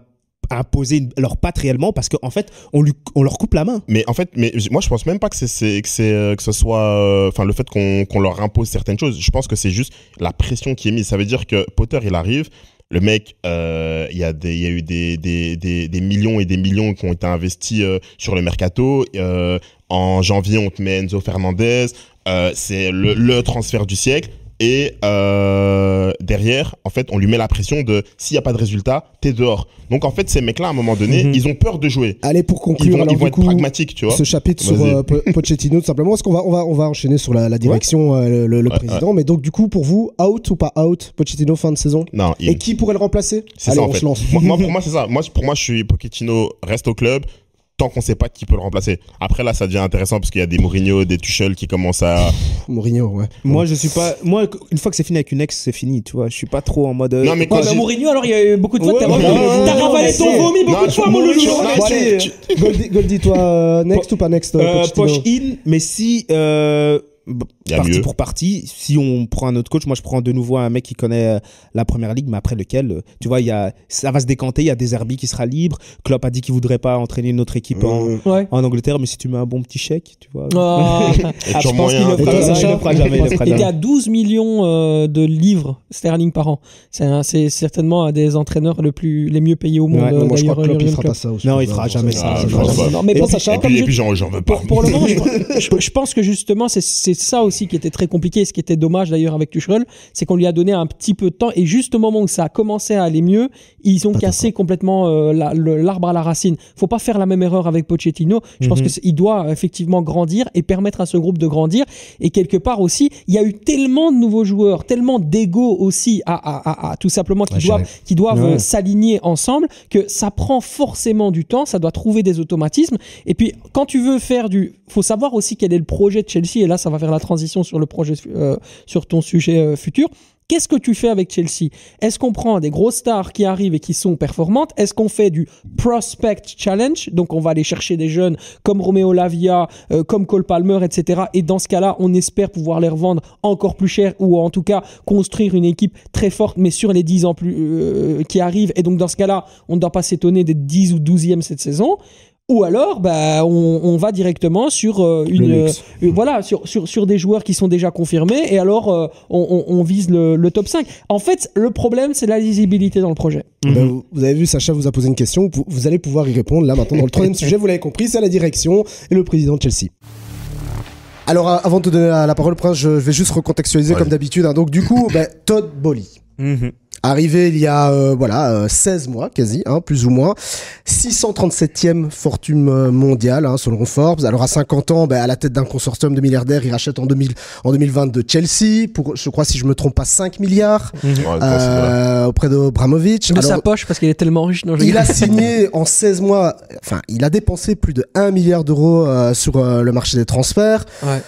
imposer leur patte réellement parce qu'en fait, on, lui, on leur coupe la main. Mais en fait, mais moi je pense même pas que c'est- que euh, que ce soit euh, enfin le fait qu'on qu'on leur impose certaines choses. Je pense que c'est juste la pression qui est mise. Ça veut dire que Potter il arrive, le mec, euh, il y a des il y a eu des, des des millions et des millions qui ont été investis euh, sur le mercato. Euh, en janvier, on te met Enzo Fernandez. Euh, c'est le transfert du siècle. Et euh, derrière, en fait, on lui met la pression de s'il n'y a pas de résultat, t'es dehors. Donc en fait, ces mecs-là, à un moment donné, Mhm. ils ont peur de jouer. Allez, pour Ils conclure, vont, alors ils vont être coup, pragmatiques, tu vois. ce chapitre sur euh, Po- Pochettino, tout simplement, parce qu'on va, on va, on va enchaîner sur la, la direction, euh, le, le- le Ouais, président. Mais donc, du coup, pour vous, out ou pas out, Pochettino fin de saison? Non, il- Et qui pourrait le remplacer? C'est Allez, ça en on fait. se lance. Moi, moi, pour moi, c'est ça. Moi, pour moi, je suis Pochettino reste au club tant qu'on sait pas qui peut le remplacer. Après là, ça devient intéressant parce qu'il y a des Mourinho, des Tuchel qui commencent à. Mourinho, ouais. Moi, je suis pas. Moi, une fois que c'est fini avec une ex, c'est fini, tu vois. Je suis pas trop en mode. euh, Non, mais Ouais, quand bah, Mourinho, alors il y a eu beaucoup de fois, t'as ravalé ton vomi beaucoup de fois, mon loulou. Goldie, toi, euh, next ou pas next, euh, Euh, poche in, mais si euh, partie mieux. pour partie. Si on prend un autre coach, moi je prends de nouveau un mec qui connaît euh, la première ligue, mais après lequel, euh, tu vois, il y a, ça va se décanter. Il y a des Herbie qui sera libre. Klopp a dit qu'il voudrait pas entraîner une autre équipe en. Ouais. en Angleterre, mais si tu mets un bon petit chèque, tu vois. Ah. Ah, je pense qu'il le fera, il le fera jamais. Il était à 12 millions euh, de livres sterling par an. C'est certainement un des entraîneurs le plus, les mieux payés au monde. Ouais, euh, Non, moi, je crois que Klopp, il fera pas ça. aussi. Non, il fera jamais ça. Ah, ça, je fera pense jamais. Non, mais Et bon, toi, Sacha Et puis, j'en veux pas. pour, le moment, je, pense que justement, c'est ça aussi qui était très compliqué. Ce qui était dommage d'ailleurs avec Tuchel, c'est qu'on lui a donné un petit peu de temps. Et juste au moment où ça a commencé à aller mieux, ils ont cassé complètement euh, la- l'arbre à la racine. Faut pas faire la même erreur avec Pochettino. Je pense Mhm. que c'est- il doit effectivement grandir et permettre à ce groupe de grandir. Et quelque part aussi, il y a eu tellement de nouveaux joueurs, tellement d'ego aussi à, à- à- à tout simplement qui Ouais, doivent, gérer. qui doivent Ouais. euh, s'aligner ensemble que ça prend forcément du temps. Ça doit trouver des automatismes. Et puis, quand tu veux faire du, faut savoir aussi quel est le projet de Chelsea. Et là, ça va faire la transition sur le projet, euh, sur ton sujet euh, futur. Qu'est-ce que tu fais avec Chelsea? Est-ce qu'on prend des grosses stars qui arrivent et qui sont performantes? Est-ce qu'on fait du prospect challenge? Donc on va aller chercher des jeunes comme Romeo Lavia, euh, comme Cole Palmer, etc. Et dans ce cas-là, on espère pouvoir les revendre encore plus cher ou en tout cas construire une équipe très forte, mais sur les 10 ans plus qui arrivent. Et donc dans ce cas-là, on ne doit pas s'étonner d'être 10 ou 12e cette saison. Ou alors, bah, on, on va directement sur euh, une, euh, voilà, sur, sur, sur des joueurs qui sont déjà confirmés, et alors euh, on, on, on vise le, le top 5. En fait, le problème, c'est la lisibilité dans le projet. Ben, vous, vous avez vu, Sacha vous a posé une question. Vous, vous allez pouvoir y répondre là maintenant. Dans le troisième sujet, vous l'avez compris, c'est la direction et le président de Chelsea. Alors, avant de te donner la, la parole, Prince, je vais juste recontextualiser Ouais. comme d'habitude. hein. Donc, du coup, ben, Todd Bolly. Mhm. Arrivé il y a euh, voilà euh, 16 mois quasi, hein, plus ou moins, 637e fortune euh, mondiale hein, selon Forbes. Alors à 50 ans, ben, à la tête d'un consortium de milliardaires, il rachète en 2000 en 2022 Chelsea pour, je crois si je me trompe pas, 5 milliards euh, auprès. De Alors, sa poche, parce qu'il est tellement riche. Non, il a signé en 16 mois, enfin, il a dépensé plus de 1 milliard d'euros euh, sur euh, le marché des transferts. Ouais.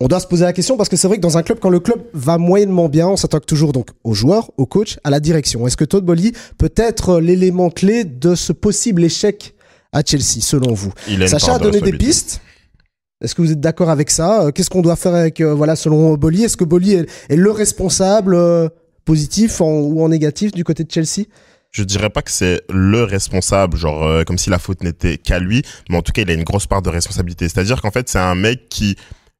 On doit se poser la question parce que c'est vrai que dans un club, quand le club va moyennement bien, on s'attaque toujours donc aux joueurs, aux coachs, à la direction. Est-ce que Todd Bolly peut être l'élément clé de ce possible échec à Chelsea, selon vous Il Sacha a donné des pistes. Est-ce que vous êtes d'accord avec ça Euh, Qu'est-ce qu'on doit faire avec, euh, voilà, selon Bolly Est-ce que Bolly est, est le responsable euh, positif en- ou en négatif du côté de Chelsea je dirais pas que c'est le responsable, genre euh, comme si la faute n'était qu'à lui, mais en tout cas il a une grosse part de responsabilité. C'est-à-dire qu'en fait c'est un mec qui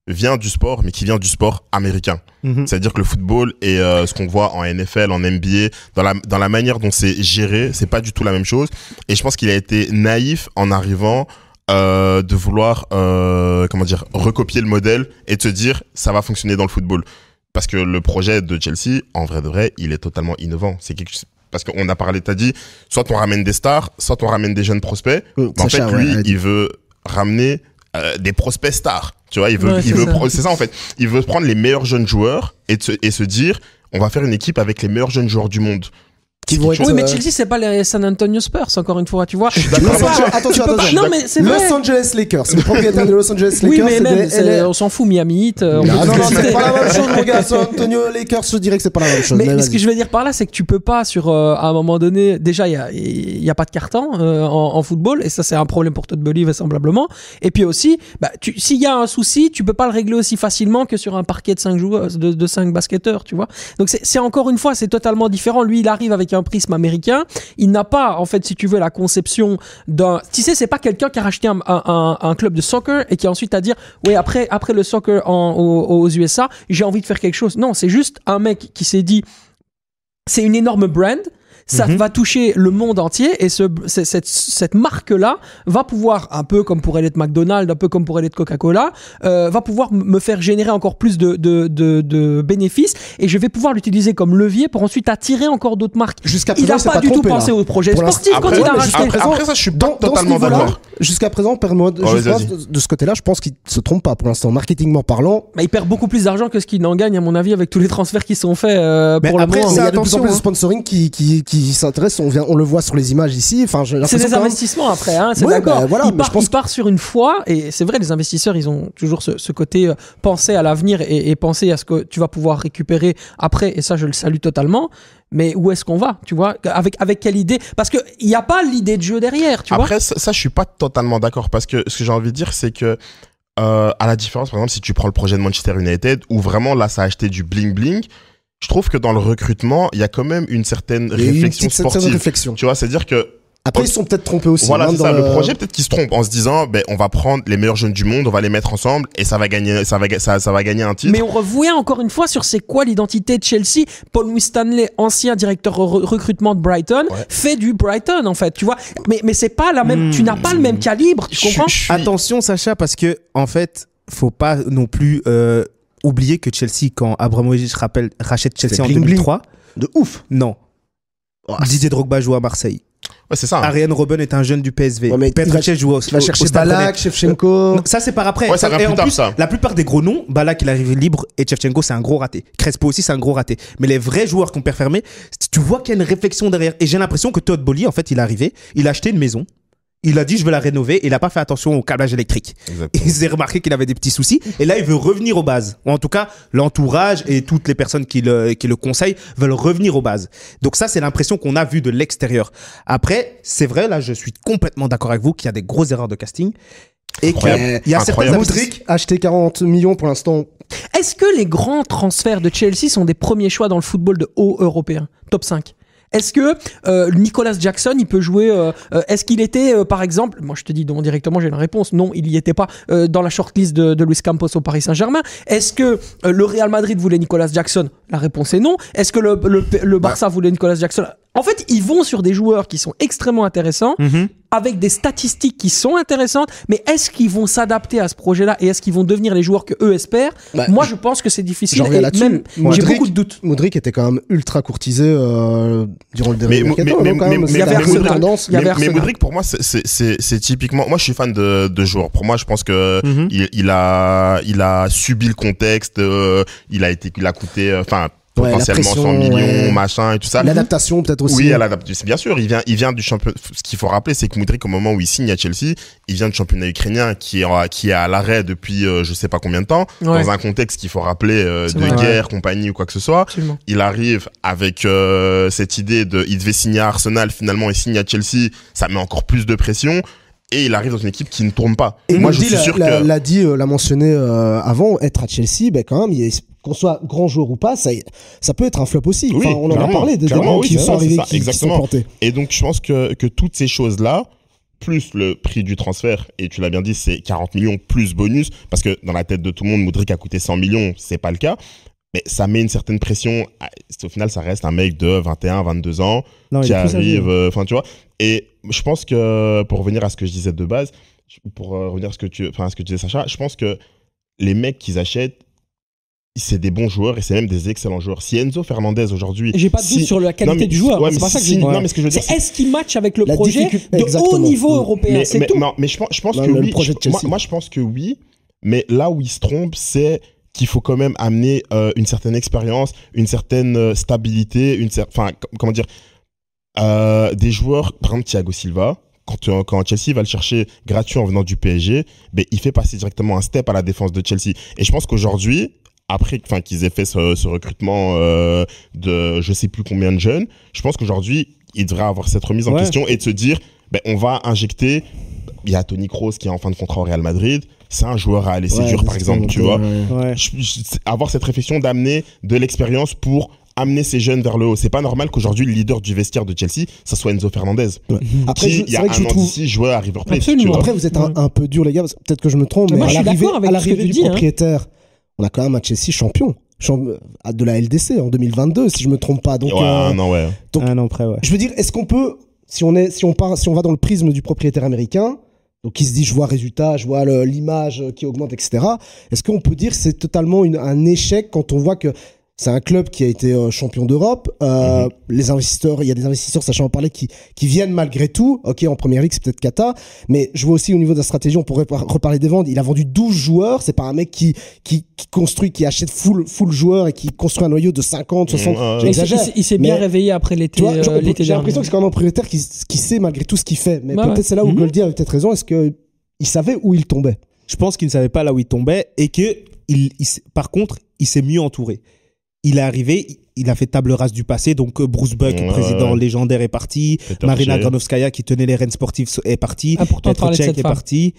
vient du sport, mais qui vient du sport américain. Mhm. C'est-à-dire que le football et euh, ce qu'on voit en NFL, en NBA, dans la dans la manière dont c'est géré, c'est pas du tout la même chose. Et je pense qu'il a été naïf en arrivant euh, de vouloir euh, comment dire recopier le modèle et de se dire ça va fonctionner dans le football. Parce que le projet de Chelsea, en vrai de vrai, il est totalement innovant. C'est quelque chose parce qu'on a parlé, t'as dit, soit on ramène des stars, soit on ramène des jeunes prospects. Mais en fait, lui, il veut ramener euh, des prospects stars. Tu vois, il veut, Ouais, il c'est veut, c'est ça en fait. Il veut prendre les meilleurs jeunes joueurs et, se, et se dire, on va faire une équipe avec les meilleurs jeunes joueurs du monde. Qui vont être, Oui, mais euh, Chelsea, c'est pas les San Antonio Spurs, encore une fois, tu vois. Attention, tu peux pas- attention. Non, mais c'est. Los Angeles Lakers, le propriétaire de Los Angeles Lakers. Oui, mais même, on s'en fout, Miami Heat. euh, non, non, c'est pas la même chose, mon gars. San Antonio Lakers, je dirais que c'est pas la même chose. Mais, ce que je veux dire par là, c'est que tu peux pas sur euh, à un moment donné. Déjà, il y a, pas de carton en, football, et ça c'est un problème pour Todd Bolly vraisemblablement. Et puis aussi, bah, s'il y a un souci, tu peux pas le régler aussi facilement que sur un parquet de 5 joueurs, de, de 5 basketteurs, tu vois. Donc c'est encore une fois, c'est totalement différent. Lui, il arrive un prisme américain. Il n'a pas, en fait, si tu veux, la conception d'un. Tu sais, c'est pas quelqu'un qui a racheté un, club de soccer et qui a ensuite à dire, ouais, après, après le soccer aux, aux USA, j'ai envie de faire quelque chose. Non, c'est juste un mec qui s'est dit, c'est une énorme brand. Ça Mhm. va toucher le monde entier et ce, cette, cette marque-là va pouvoir, un peu comme pourrait l'être McDonald's, un peu comme pourrait l'être Coca-Cola, euh, va pouvoir me faire générer encore plus de, de, de, de bénéfices et je vais pouvoir l'utiliser comme levier pour ensuite attirer encore d'autres marques. Jusqu'à Il présent, n'a c'est pas, du tout là. pensé au projet Pour sportif quand il a mais racheté. Après, après ça, je suis pas Dans- totalement d'accord. Jusqu'à présent, permets-moi de- Ouais, je pense, vas-y. de, de ce côté-là, je pense qu'il se trompe pas pour l'instant. Marketingment parlant, Bah, il perd beaucoup plus d'argent que ce qu'il n'en gagne, à mon avis, avec tous les transferts qui sont faits euh, Mais pour le après, moment. il y a de plus en plus de hein. sponsoring qui, qui, qui s'intéressent. On, vient- on le voit sur les images ici. Enfin, C'est des même- investissements après, hein, c'est Ouais, d'accord. bah, voilà, il, part, je pense il part sur une fois, et c'est vrai, les investisseurs, ils ont toujours ce, ce côté euh, penser à l'avenir et, et penser à ce que tu vas pouvoir récupérer après, et ça, je le salue totalement. Mais où est-ce qu'on va, tu vois? Avec, avec quelle idée? Parce qu'il n'y a pas l'idée de jeu derrière, tu vois? Après, ça, ça, je suis pas totalement d'accord parce que ce que j'ai envie de dire, c'est que euh, à la différence, par exemple, si tu prends le projet de Manchester United, où vraiment là, ça a acheté du bling bling, je trouve que dans le recrutement, il y a quand même une certaine Il y a eu une réflexion petite certaine sportive. réflexion. Tu vois, c'est-à-dire que Après, ils sont peut-être trompés aussi. voilà, hein, c'est dans ça. Le projet peut-être qu'ils se trompe en se disant, ben, on va prendre les meilleurs jeunes du monde, on va les mettre ensemble et ça va gagner, ça va, ga- ça, ça va gagner un titre. Mais on revient encore une fois sur c'est quoi l'identité de Chelsea. Paul Winstanley, ancien directeur re- recrutement de Brighton, Ouais. fait du Brighton en fait, tu vois. Mais mais c'est pas la même. Tu n'as pas le même calibre, tu comprends? Attention, Sacha, parce que en fait, faut pas non plus euh, oublier que Chelsea, quand Abramovich rappelle, rachète Chelsea en bling bling. 2003, De ouf. non. Oh, Didier Drogba joue à Marseille. Ouais, c'est ça. hein. Ariane Robben est un jeune du PSV. Ouais, mais Petr il va- Cech joue au, chercher Stade Balak. Shevchenko. Ça c'est par après. Ouais, ça Ça- vient et plus en tard, plus, ça. La plupart des gros noms, Balak il arrive libre et Chevchenko c'est un gros raté. Crespo aussi c'est un gros raté. Mais les vrais joueurs qu'on perd fermé, tu vois qu'il y a une réflexion derrière. Et j'ai l'impression que Todd Bolly en fait il est arrivé, il a acheté une maison. Il a dit je veux la rénover et il a pas fait attention au câblage électrique. Exactement. Il s'est remarqué qu'il avait des petits soucis et là il veut revenir aux bases. Ou en tout cas l'entourage et toutes les personnes qui le, qui le conseillent veulent revenir aux bases. Donc ça c'est l'impression qu'on a vu de l'extérieur. Après c'est vrai là je suis complètement d'accord avec vous qu'il y a des grosses erreurs de casting et qu'il y a investissements- Modric, acheté 40 millions pour l'instant. Est-ce que les grands transferts de Chelsea sont des premiers choix dans le football de haut européen? Top 5 est-ce que euh, Nicolas Jackson, il peut jouer euh, euh, Est-ce qu'il était, euh, par exemple, moi je te dis directement, j'ai la réponse. Non, il y était pas euh, dans la shortlist de, de Luis Campos au Paris Saint-Germain. Est-ce que euh, le Real Madrid voulait Nicolas Jackson? La réponse est non. Est-ce que le, le, le Barça voulait Nicolas Jackson? En fait, ils vont sur des joueurs qui sont extrêmement intéressants, Mhm. avec des statistiques qui sont intéressantes. Mais est-ce qu'ils vont s'adapter à ce projet-là et est-ce qu'ils vont devenir les joueurs que eux espèrent? Bah, Moi, je pense que c'est difficile. Et même, j'ai beaucoup de doutes. Modric était quand même ultra courtisé euh, durant le dernier mais, mercato, mais, mais, mais. Modric- mais- pour moi, c'est- typiquement. Moi, je suis fan de, de joueurs. Pour moi, je pense que Mhm. il, il a, il a subi le contexte. euh, il a été, il a coûté, euh, enfin, Ouais, potentiellement pression, 100 millions, ouais. machin et tout ça. L'adaptation peut-être aussi. Oui, à l'adaptation. Bien sûr. Il vient, il vient du champion. Ce qu'il faut rappeler, c'est que Modric, au moment où il signe à Chelsea, il vient du championnat ukrainien qui est, en- qui est à l'arrêt depuis euh, je sais pas combien de temps, Ouais. dans un contexte qu'il faut rappeler euh, de vrai. guerre, compagnie ou quoi que ce soit. Absolument. Il arrive avec euh, cette idée de, il devait signer à Arsenal, finalement il signe à Chelsea, ça met encore plus de pression. Et il arrive dans une équipe qui ne tourne pas. Et Moi, je suis l'a- sûr l'a- que l'a dit, euh, l'a mentionné euh, avant, être à Chelsea, ben quand même, il qu'on soit grand joueur ou pas, ça, ça peut être un flop aussi. Oui, enfin, on en a parlé des, oui, qui sont ça, arrivés, qui, qui sont exactement. plantés. Et donc, je pense que, que toutes ces choses-là, plus le prix du transfert, et tu l'as bien dit, c'est 40 millions plus bonus, parce que dans la tête de tout le monde, Modric a coûté 100 millions, c'est pas le cas. Mais ça met une certaine pression. Ah, Au final, ça reste un mec de 21, 22 ans Non, qui arrive, euh, enfin, tu vois. Et je pense que, pour revenir à ce que je disais de base, pour euh, revenir à ce que tu, à ce que tu disais, Sacha, je pense que les mecs qu'ils achètent, c'est des bons joueurs et c'est même des excellents joueurs. Si Enzo Fernandez aujourd'hui. J'ai pas de doute si- sur la qualité Non, mais du joueur. ouais, c'est ça que si-. Non, mais ce que je veux dire, C'est est-ce qu'il match avec le La projet difficulté- de exactement. haut niveau Mm. européen mais, C'est mais- tout. non, mais je pense, je pense Dans que le oui. projet de Je- moi, Chelsea. moi, je pense que oui. Mais là où il se trompe, c'est qu'il faut quand même amener euh, une certaine expérience, une certaine euh, stabilité, une enfin, com- comment dire, euh, des joueurs, par exemple Thiago Silva. Quand, quand Chelsea va le chercher gratuit en venant du PSG, ben, il fait passer directement un step à la défense de Chelsea. Et je pense qu'aujourd'hui, après enfin, qu'ils aient fait ce, ce recrutement euh, de je sais plus combien de jeunes, je pense qu'aujourd'hui, il devrait avoir cette remise en Ouais. question et de se dire, ben, on va injecter. Il y a Tony Kroos qui est en fin de contrat au Real Madrid. C'est un joueur à aller séduire, Ouais, par exemple, tu vois. ouais. Je- je- avoir cette réflexion d'amener de l'expérience pour amener ces jeunes vers le haut. C'est pas normal qu'aujourd'hui le leader du vestiaire de Chelsea, ça soit Enzo Fernandez. Après, il y a vrai que je un an trouve. jouait à River Plate. Absolument. tu vois. Après, vous êtes un, un peu dur, les gars. parce que Peut-être que je me trompe, Mais mais moi, à je suis l'arrivée d'accord avec à ce que l'arrivée tu du dis, hein. propriétaire, on a quand même un Chelsea champion. Champ- euh, de la LDC en 2022, si je me trompe pas. Donc, Ouais, euh, non, ouais. Donc- Un an près, ouais. je veux dire, est-ce qu'on peut, si on est, si on part, si on va dans le prisme du propriétaire américain, donc qui se dit, je vois résultat, je vois l'image qui augmente, etc. Est-ce qu'on peut dire que c'est totalement une- un échec quand on voit que c'est un club qui a été euh, champion d'Europe. euh, Les investisseurs, il y a des investisseurs, sachant en parler, qui, qui viennent malgré tout. Ok, en première ligue, c'est peut-être Kata. Mais je vois aussi au niveau de la stratégie, on pourrait par- reparler des ventes. Il a vendu 12 joueurs. C'est pas un mec qui, qui, qui construit, qui achète full, full joueurs et qui construit un noyau de 50, 60. Ouais, ouais. Mais il s'est- il J'exagère. s'est- il s'est bien Mais- réveillé après l'été euh, j'ai l'impression que c'est quand même un propriétaire qui, qui sait malgré tout ce qu'il fait. Mais peut-être ouais. c'est là où Mhm. Goldie avait peut-être raison. Est-ce que il savait où il tombait? Je pense qu'il ne savait pas là où il tombait et que, il, il s- par contre, il s'est mieux entouré. Il est arrivé, il- a fait table rase du passé, donc euh, Bruce Buck, Ouais, président ouais. légendaire, est parti. Peter Marina. Granovskaya, qui tenait les rênes sportives, est partie. Important Petr Cech cette est parti.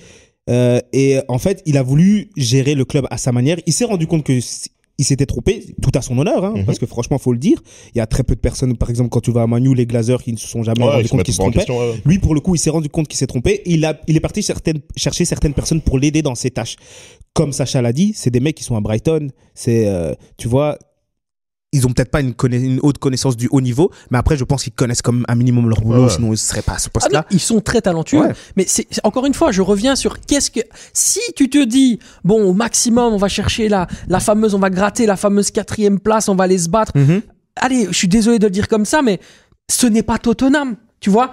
Euh, et en fait, il a voulu gérer le club à sa manière. Il s'est rendu compte que il s'était trompé, tout à son honneur, hein, Mhm. parce que franchement, faut le dire. Il y a très peu de personnes, par exemple, quand tu vas à Manu, les Glazers, qui ne se sont jamais Ouais, rendus compte qu'ils se trompaient. question, ouais. Lui, pour le coup, il s'est rendu compte qu'il s'est trompé. Et il, a, il est parti certaines, chercher certaines personnes pour l'aider dans ses tâches. Comme Sacha l'a dit, c'est des mecs qui sont à Brighton. C'est, euh, tu vois, ils ont peut-être pas une, haute connaissance du haut niveau, mais après, je pense qu'ils connaissent comme un minimum leur boulot, Ouais. sinon ils seraient pas à ce Ah poste-là. ils sont très talentueux. Ouais. Mais c'est encore une fois, je reviens sur qu'est-ce que si tu te dis bon au maximum on va chercher la la fameuse, on va gratter la fameuse quatrième place, on va aller se battre. Mhm. Allez, je suis désolé de le dire comme ça, mais ce n'est pas Tottenham. Tu vois,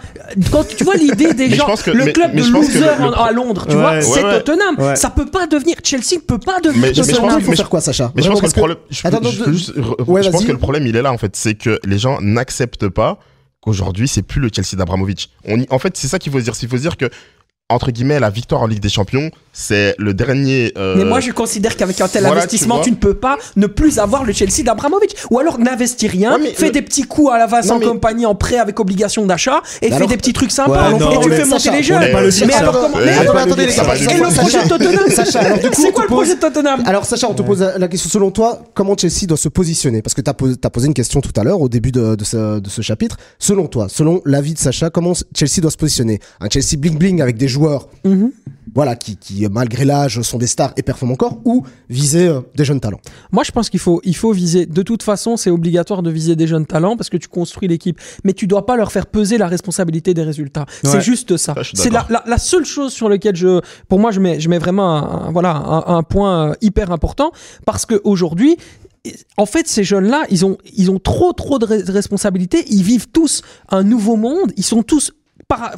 quand tu vois l'idée des gens, que- le club mais de losers le- à Londres, tu Ouais. vois, Ouais, c'est ouais. Tottenham. Ouais. Ça peut pas devenir Chelsea, ne peut pas devenir Mais- mais je pense- il faut mais faire je- quoi, Sacha Mais je pense que le problème, je peux- Attends, je non, peux de- juste re- Ouais, je pense vas-y. que le problème il est là en fait, c'est que les gens n'acceptent pas qu'aujourd'hui c'est plus le Chelsea d'Abramovich. On y- en fait, c'est ça qu'il faut se dire. Il faut se dire que entre guillemets la victoire en Ligue des Champions, c'est le dernier. euh, Mais moi, je considère qu'avec un tel voilà, investissement, tu ne peux pas ne plus avoir le Chelsea d'Abramovich. Ou alors n'investis rien, Ouais, mais fais le- des petits coups à la Non, mais- Compagnie en prêt avec obligation d'achat et fais alors- des petits trucs Ouais, sympas. non, et tu fais monter Sacha, les jeunes. le mais alors comment mais attendez, les gars, Et le projet de Tottenham C'est on quoi te le projet pose- de Tottenham? Alors Sacha, on te pose la question selon toi, comment Chelsea doit se positionner? Parce que tu as, posé une question tout à l'heure au début de, ce, de ce chapitre. Selon toi, selon l'avis de Sacha, comment Chelsea doit se positionner? Un Chelsea bling bling avec des joueurs, Mhm. voilà, qui, qui malgré l'âge sont des stars et performent encore, ou viser euh, des jeunes talents Moi, je pense qu'il faut, il faut viser. De toute façon, c'est obligatoire de viser des jeunes talents parce que tu construis l'équipe. Mais tu dois pas leur faire peser la responsabilité des résultats. C'est juste ça. C'est la, d'accord. la, la seule chose sur laquelle je, pour moi, je mets, je mets vraiment un, un- voilà, un, un point euh, hyper important parce que aujourd'hui, en fait, ces jeunes-là, ils ont, ils ont trop, trop de responsabilités. Ils vivent tous un nouveau monde. Ils sont tous para-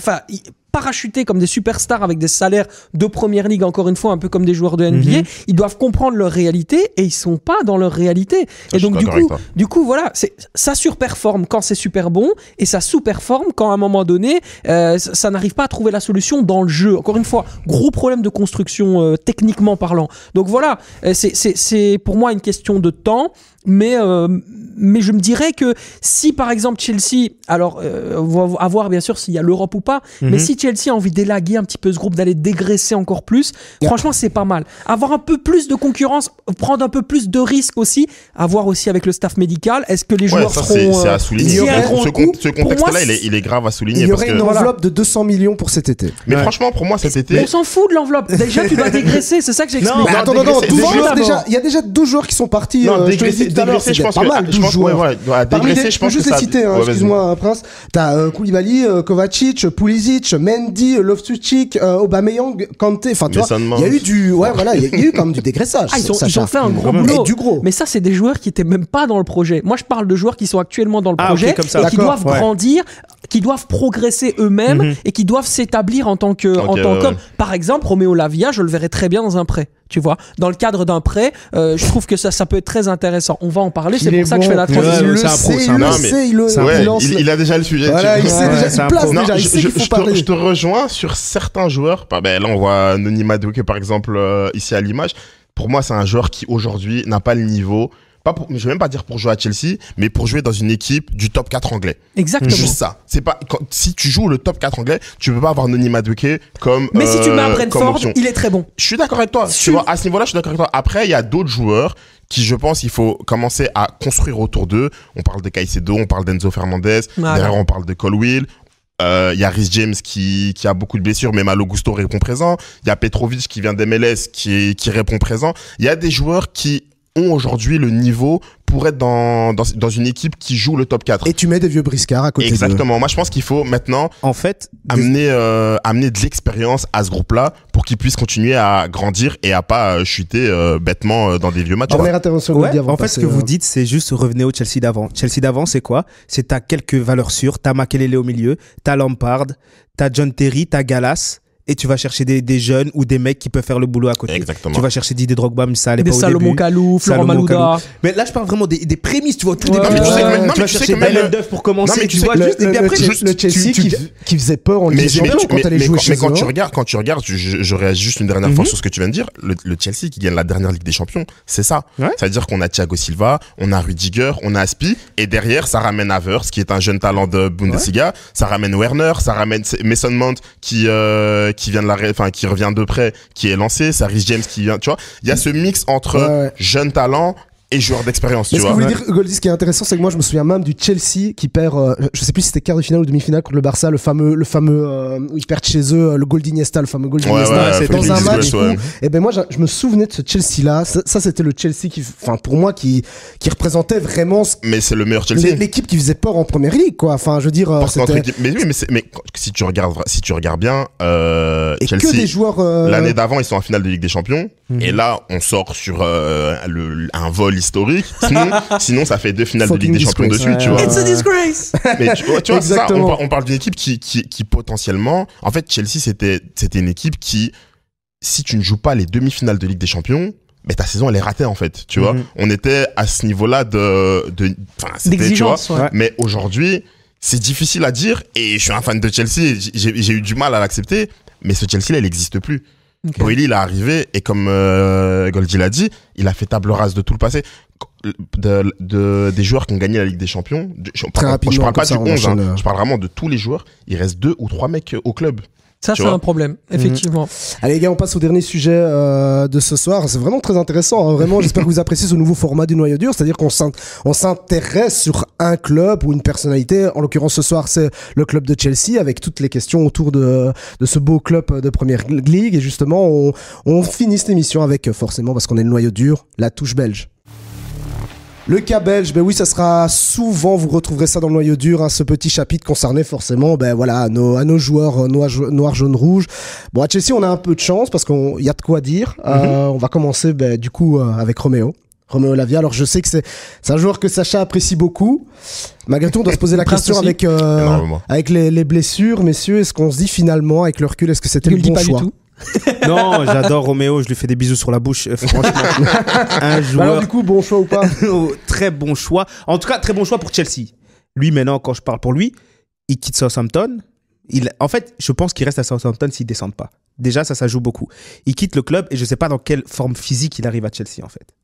parachutés comme des superstars avec des salaires de première ligue, encore une fois, un peu comme des joueurs de NBA. Ils doivent comprendre leur réalité et ils sont pas dans leur réalité. et donc, du coup, du coup, voilà, c'est, ça surperforme quand c'est super bon et ça sous-performe quand à un moment donné, euh, ça, n'arrive pas à trouver la solution dans le jeu. Encore une fois, gros problème de construction euh, techniquement parlant. Donc voilà, euh, c'est, c'est, c'est pour moi une question de temps. Mais, euh, mais je me dirais que si par exemple Chelsea, alors euh, on va à voir bien sûr s'il y a l'Europe ou pas, Mhm. mais si Chelsea a envie d'élaguer un petit peu ce groupe, d'aller dégraisser encore plus, franchement c'est pas mal. Avoir un peu plus de concurrence, prendre un peu plus de risques aussi, à voir aussi avec le staff médical. Est-ce que les Ouais, joueurs ça seront c'est c'est euh, à souligner. ce, con- contexte-là, il est, il est grave à souligner Il y aurait une enveloppe de 200 millions pour cet été. Mais Ouais. franchement, pour moi, cet été. On s'en fout de l'enveloppe. Déjà, tu dois dégraisser. C'est ça que j'explique. Non, Mais non, attends, non, non, dégraisser- 12 dégraisser joueurs d'abord. déjà. Il y a déjà 12 joueurs qui sont partis. Non, euh, dégraisser, dit tout à l'heure, dégraisser, je pense pas que. mal, je 12 pense que, ouais, joueurs. dégraisser, je pense juste que les citer, hein, excuse-moi, Prince. T'as euh, Koulibaly, euh, Kovacic, Pulisic, Mendy, Loftus-Cheek, euh, Aubameyang, Kanté. Enfin, tu vois, il y a eu du, ouais, voilà, il y a- eu quand même du dégraissage. Ah, ils, ont, ils Sacha. ont fait un gros Mais boulot. du gros. Mais ça, c'est des joueurs qui étaient même pas dans le projet. Moi, je parle de joueurs qui sont actuellement dans le Ah, projet et qui doivent grandir, qui doivent progresser eux-mêmes Mhm. et qui doivent s'établir en tant que, en tant qu'homme. Par exemple, Roméo Lavia, je le verrais très bien dans un prêt. Tu vois, dans le cadre d'un prêt, euh, je trouve que ça, ça peut être très intéressant. On va en parler. C'est pour ça que je fais la transition. Il Ouais, a déjà le sujet. Voilà, il sait déjà, il place déjà, il je, sait qu'il je- faut je te, parler. je te rejoins sur certains joueurs. Bah, ben, là, on voit Noni Madueke, par exemple, euh, ici à l'image. Pour moi, c'est un joueur qui, aujourd'hui, n'a pas le niveau. Pas pour, je vais même pas dire pour jouer à Chelsea, mais pour jouer dans une équipe du top 4 anglais. Exactement. Juste ça. C'est pas, quand- si tu joues le top 4 anglais, tu peux pas avoir Noni Madueke comme, Mais si tu mets un euh, Brentford, il est très bon. Je suis d'accord avec toi. Sûr. Tu vois, à ce niveau-là, je suis d'accord avec toi. Après, il y a d'autres joueurs qui, je pense, il faut commencer à construire autour d'eux. On parle de Caicedo, on parle d'Enzo Fernandez. Voilà. Derrière, on parle de Colwill. Euh, Il y a Rhys James qui, qui a beaucoup de blessures, mais Malo Gusto répond présent. Il y a Petrovic qui vient d'MLS qui, qui répond présent. Il y a des joueurs qui ont aujourd'hui le niveau pour être dans, dans, dans une équipe qui joue le top 4. Et tu mets des vieux briscards à côté. Exactement. Moi, je pense qu'il faut maintenant En fait, des- amener euh, amener de l'expérience à ce groupe-là pour qu'ils puissent continuer à grandir et à pas euh, chuter euh, bêtement euh, dans des vieux matchs. Ouais, avant en fait, ce que vous euh, dites, c'est juste revenez au Chelsea d'avant. Chelsea d'avant, c'est quoi? C'est t'as quelques valeurs sûres. T'as Makelele au milieu, t'as Lampard, t'as John Terry, t'as Galas, et tu vas chercher des, des jeunes ou des mecs qui peuvent faire le boulot à côté. Exactement. Tu vas chercher Didier Drogba, mais ça allait Des pas au Salomon début. Kalou, Florent Malouda. Mais là, je parle vraiment des, des prémices, tu vois, tout Ouais, début. tu ouais, sais, tu mais vas tu sais chercher que le- Duff pour commencer, Non, mais tu tu sais vois, que le, juste, et le- puis après, le- juste, le tu- Chelsea tu- qui, tu- qui faisait peur en Ligue mais, des mais, Champions quand elle chez mais quand tu regardes, quand tu regardes, je, réagis juste une dernière Mhm. fois sur ce que tu viens de dire. Le, le Chelsea qui gagne la dernière Ligue des Champions, c'est ça. C'est-à-dire qu'on a Thiago Silva, on a Rudiger, on a Aspi, et derrière, ça ramène Havertz, qui est un jeune talent de Bundesliga. Ça ramène Werner, ça ramène Mason Mount, qui, euh, qui vient de la, enfin qui revient de près, qui est lancé, ça Rhys James qui vient, tu vois. Il y a ce mix entre Ouais, ouais. jeunes talents et joueurs d'expérience, Mais tu ce que vois. vous voulez dire, Goldie, ce qui est intéressant, c'est que moi, je me souviens même du Chelsea qui perd, euh, je sais plus si c'était quart de finale ou demi-finale contre le Barça, le fameux, le fameux, euh, où ils perdent chez eux, euh, le Gold Iniesta, le fameux Gold Ouais, Iniesta. ouais, c'est dans un match Gaulle, ouais. où, et ben moi, je, je me souvenais de ce Chelsea-là. Ça, ça, c'était le Chelsea qui, enfin, pour moi, qui, qui représentait vraiment ce- Mais c'est le meilleur Chelsea. l'équipe qui faisait peur en première ligue, quoi. Enfin, je veux dire, euh, Parce mais oui, mais, si tu regardes, si tu regardes bien, euh, et Chelsea, que des joueurs, euh, L'année d'avant, ils sont en finale de Ligue des Champions. Mhm. Et là, on sort sur euh, le, un vol historique. Sinon, sinon, ça fait deux finales de Ligue des Champions dessus, tu ouais. vois. It's a disgrace Mais tu, vois, tu vois, c'est ça, on, Exactement. par- on parle d'une équipe qui, qui, qui potentiellement, en fait, Chelsea, c'était, c'était une équipe qui, si tu ne joues pas les demi-finales de Ligue des Champions, mais ta saison elle est ratée en fait, tu vois. Mhm. On était à ce niveau-là de, de, enfin, c'était, tu vois. D'exigence, ouais. Ouais. Mais aujourd'hui, c'est difficile à dire et je suis un fan de Chelsea. J'ai, j'ai eu du mal à l'accepter, mais ce Chelsea là, il n'existe plus. Ok. Boehly, il est arrivé et comme euh, Goldie l'a dit, il a fait table rase de tout le passé. De, de- des joueurs qui ont gagné la Ligue des Champions. je, Très je rapidement, parle pas du ça, on 11, hein. euh. je parle vraiment de tous les joueurs. Il reste deux ou trois mecs au club. Ça, c'est vois. un problème, effectivement. Allez les gars, on passe au dernier sujet euh, de ce soir. C'est vraiment très intéressant. hein. Vraiment, j'espère que vous appréciez ce nouveau format du noyau dur, c'est-à-dire qu'on s'in- on s'intéresse sur un club ou une personnalité. En l'occurrence, ce soir, c'est le club de Chelsea avec toutes les questions autour de, de ce beau club de première ligue. Et justement, on, on finit cette émission avec, forcément, parce qu'on est le noyau dur, la touche belge. Le cas belge, ben oui, ça sera souvent, vous retrouverez ça dans le noyau dur, hein, ce petit chapitre concerné forcément, ben voilà, à nos, à nos joueurs euh, noirs, noir, jaune, rouge. Bon, à Chelsea, on a un peu de chance parce qu'il y a de quoi dire. Euh, on va commencer, ben, du coup, euh, avec Roméo. Roméo Lavia. Alors, je sais que c'est, un joueur que Sacha apprécie beaucoup. Malgré tout, on doit se poser la question avec, euh, avec les, les blessures, messieurs. Est-ce qu'on se dit finalement, avec le recul, est-ce que c'était le bon pas choix du tout. Non, j'adore Roméo, je lui fais des bisous sur la bouche. euh, Franchement, un Bah Alors, joueur du coup, bon choix ou pas Oh, très bon choix. En tout cas, très bon choix pour Chelsea. Lui, maintenant, quand je parle pour lui, il quitte Southampton. Il, en fait, je pense qu'il reste à Southampton s'ils descendent pas. Déjà, ça, ça joue beaucoup. Il quitte le club et je sais pas dans quelle forme physique il arrive à Chelsea, en fait.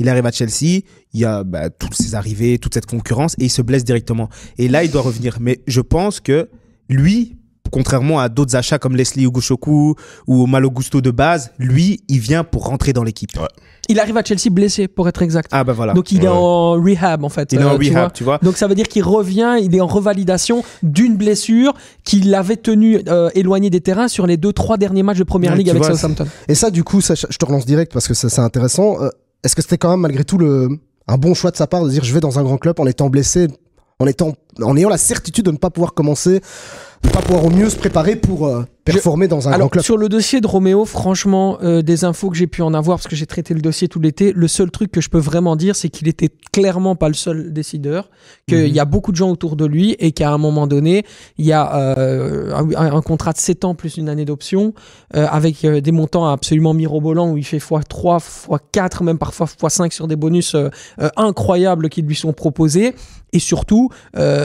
Il arrive à Chelsea, il y a bah, toutes ses arrivées, toute cette concurrence et il se blesse directement. Et là, il doit revenir. Mais je pense que lui, contrairement à d'autres achats comme Leslie Ugushoku ou Malo Gusto de base, lui, il vient pour rentrer dans l'équipe. Ouais. Il arrive à Chelsea blessé, pour être exact. Ah bah voilà. Donc il est Ouais. en rehab, en fait. il est en euh, tu rehab, vois. tu vois. Donc ça veut dire qu'il revient, il est en revalidation d'une blessure qui l'avait tenu euh, éloigné des terrains sur les deux, trois derniers matchs de Première Ouais, Ligue avec vois, Southampton. Et ça, du coup, je te relance direct parce que ça, c'est intéressant. Euh, Est-ce que c'était quand même malgré tout le, un bon choix de sa part de dire je vais dans un grand club en étant blessé, en étant, en ayant la certitude de ne pas pouvoir commencer, ne pas pouvoir au mieux se préparer pour performer dans un grand Alors club. sur le dossier de Roméo, franchement, euh, des infos que j'ai pu en avoir parce que j'ai traité le dossier tout l'été, le seul truc que je peux vraiment dire, c'est qu'il était clairement pas le seul décideur, qu'il Mhm. y a beaucoup de gens autour de lui et qu'à un moment donné, il y a euh, un, un contrat de 7 ans plus une année d'option euh, avec des montants absolument mirobolants où il fait x3, x4, même parfois x5 sur des bonus incroyables qui lui sont proposés. Et surtout,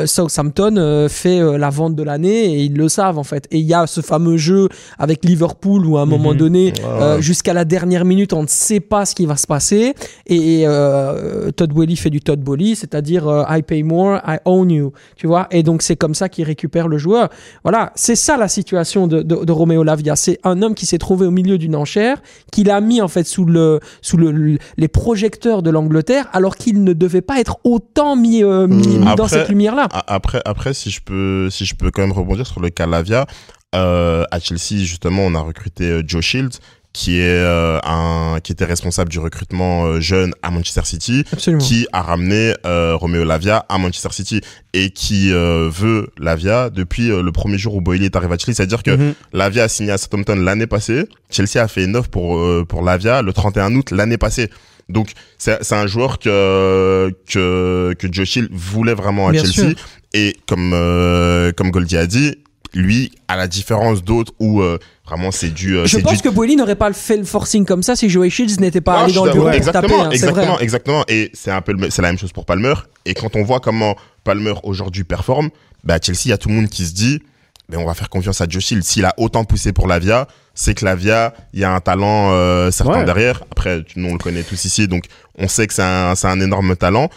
Southampton fait la vente de l'année et ils le savent en fait. Et il y a ce fameux jeu avec Liverpool où à un moment Mhm. donné, Ouais, euh, jusqu'à la dernière minute, on ne sait pas ce qui va se passer. Et euh, Todd Boehly fait du Todd Boehly, c'est-à-dire euh, I pay more, I own you. Tu vois? Et donc c'est comme ça qu'il récupère le joueur. Voilà, c'est ça la situation de, de, de Romeo Lavia. C'est un homme qui s'est trouvé au milieu d'une enchère, qu'il a mis en fait sous, le, sous le, le- les projecteurs de l'Angleterre, alors qu'il ne devait pas être autant mis, mis- mis dans cette lumière-là. A- Après, après, si je peux, si je peux quand même rebondir sur le cas Lavia, euh, à Chelsea justement, on a recruté euh, Joe Shields, qui est euh, un, qui était responsable du recrutement euh, jeune à Manchester City, Absolument. qui a ramené euh, Romeo Lavia à Manchester City et qui euh, veut Lavia depuis euh, le premier jour où Boyle est arrivé à Chelsea. C'est-à-dire que Mhm. Lavia a signé à Southampton l'année passée. Chelsea a fait une offre pour euh, pour Lavia le 31 août l'année passée. Donc c'est c'est un joueur que que que Joe Shield voulait vraiment à Bien Chelsea sûr. et comme euh, comme Goldie a dit, lui à la différence d'autres où euh, vraiment c'est du euh, Je pense du que Boehly n'aurait pas fait le forcing comme ça si Joey Shields n'était pas non, allé dans le bureau d'accord. pour taper. exactement, hein, vrai. exactement, exactement. Et c'est un peu, c'est la même chose pour Palmer. Et quand on voit comment Palmer aujourd'hui performe, bah à Chelsea, il y a tout le monde qui se dit, mais on va faire confiance à Joe Shield. S'il a autant poussé pour Lavia, c'est que Lavia, il y a un talent euh, certain Ouais. derrière. Après, nous on le connaît tous ici, donc on sait que c'est un, c'est un énorme talent.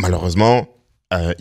Malheureusement, euh,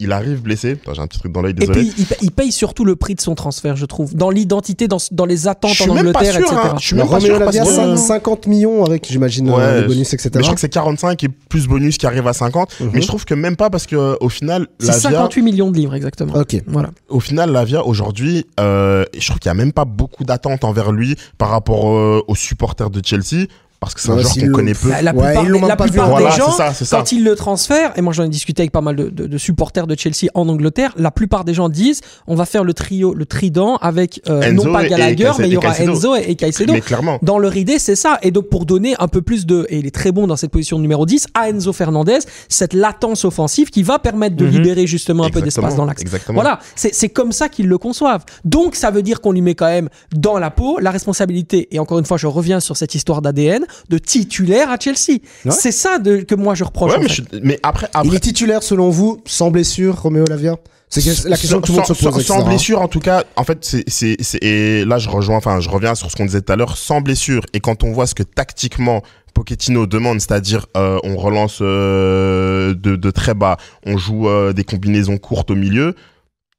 il, arrive blessé. J'ai un petit truc dans l'œil, Et désolé. puis, il, pa- il paye surtout le prix de son transfert, je trouve. Dans l'identité, dans, dans les attentes en Angleterre, sûr. etc. hein. Je suis même pas sûr parce Lavia, que- 5 50 millions avec, j'imagine, euh, les bonus, etc. Mais je crois que c'est 45 et plus bonus qui arrive à 50. Mhm. Mais je trouve que même pas parce que au final, C'est Lavia, 58 millions de livres, exactement. Ok. Voilà. au final, Lavia aujourd'hui, euh, je trouve qu'il y a même pas beaucoup d'attentes envers lui par rapport euh, aux supporters de Chelsea parce que c'est un Ouais, s'il qu'on connaît peu. La, la Ouais, plupart, ils la pas vu. plupart Voilà, des gens, ça, quand ils le transfèrent, et moi j'en ai discuté avec pas mal de, de- de supporters de Chelsea en Angleterre, la plupart des gens disent on va faire le trio, le trident avec euh, non pas Gallagher, mais il y aura Caicedo. Enzo et, et Caicedo. Mais clairement. Dans leur idée, c'est ça. Et donc, pour donner un peu plus de, et il est très bon dans cette position de numéro 10, à Enzo Fernandez, cette latence offensive qui va permettre de Mhm. libérer justement un peu d'espace dans l'axe. Exactement. Voilà, c'est c'est comme ça qu'ils le conçoivent. Donc, ça veut dire qu'on lui met quand même dans la peau la responsabilité, et encore une fois, je reviens sur cette histoire d'ADN, de titulaire à Chelsea. Ouais. C'est ça de, que moi je reproche. Ouais, mais, je- mais après, Il après est titulaire, selon vous, sans blessure, Roméo Lavia? C'est que- la question que tout le monde se sans, pose. sans etc. blessure, en tout cas, en fait, c'est, c'est, c'est, et là, je rejoins, enfin, je reviens sur ce qu'on disait tout à l'heure, sans blessure. Et quand on voit ce que tactiquement Pochettino demande, c'est-à-dire, euh, on relance euh, de, de très bas, on joue euh, des combinaisons courtes au milieu,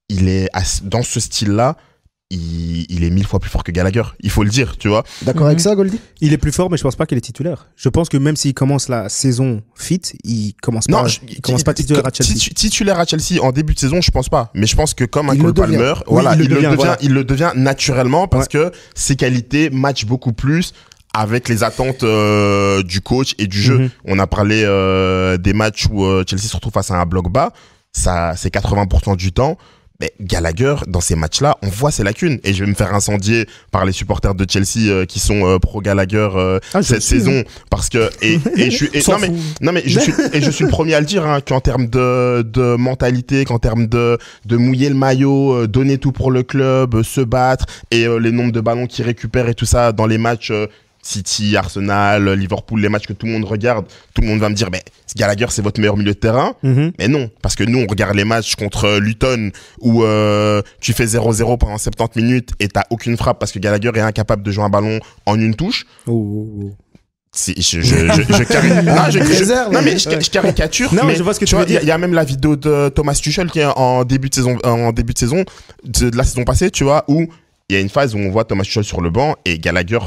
il est dans ce style-là. Il, il est mille fois plus fort que Gallagher, il faut le dire, tu vois. D'accord avec Mhm. ça, Goldie Il est plus fort, mais je pense pas qu'il est titulaire. Je pense que même s'il commence la saison fit, il commence pas, je- il commence pas titulaire à Chelsea. titu- Titulaire à Chelsea en début de saison, je pense pas. Mais je pense que comme un Cole. Palmer, Oui, voilà, il le il, le devient, devient, voilà. il le devient naturellement parce que ses qualités matchent beaucoup plus avec les attentes euh, du coach et du jeu. Mhm. On a parlé euh, des matchs où euh, Chelsea se retrouve face à un bloc bas. Ça, c'est 80% du temps. Mais Gallagher, dans ces matchs-là, on voit ses lacunes. Et je vais me faire incendier par les supporters de Chelsea euh, qui sont euh, pro Gallagher euh, Ah, cette suis, saison parce que et, et je suis et- non mais fout. non mais je suis et je suis le premier à le dire hein, qu'en termes de de mentalité, qu'en termes de de mouiller le maillot, donner tout pour le club, se battre et les nombres de ballons qu'il récupère et tout ça dans les matchs City, Arsenal, Liverpool, les matchs que tout le monde regarde, tout le monde va me dire mais Gallagher c'est votre meilleur milieu de terrain. Mhm. Mais non, parce que nous, on regarde les matchs contre euh, Luton où euh, tu fais 0-0 pendant 70 minutes et t'as aucune frappe parce que Gallagher est incapable de jouer un ballon en une touche. Oh, oh, oh. Je, je, je, je, cari- non, je- je- Réserve. non, mais je, caricature. Non, mais je vois ce que tu vois, veux dire. Il y a- il y, a même la vidéo de Thomas Tuchel qui est en début de saison, en début de saison, de, de la saison passée, tu vois, où il y a une phase où on voit Thomas Tuchel sur le banc et Gallagher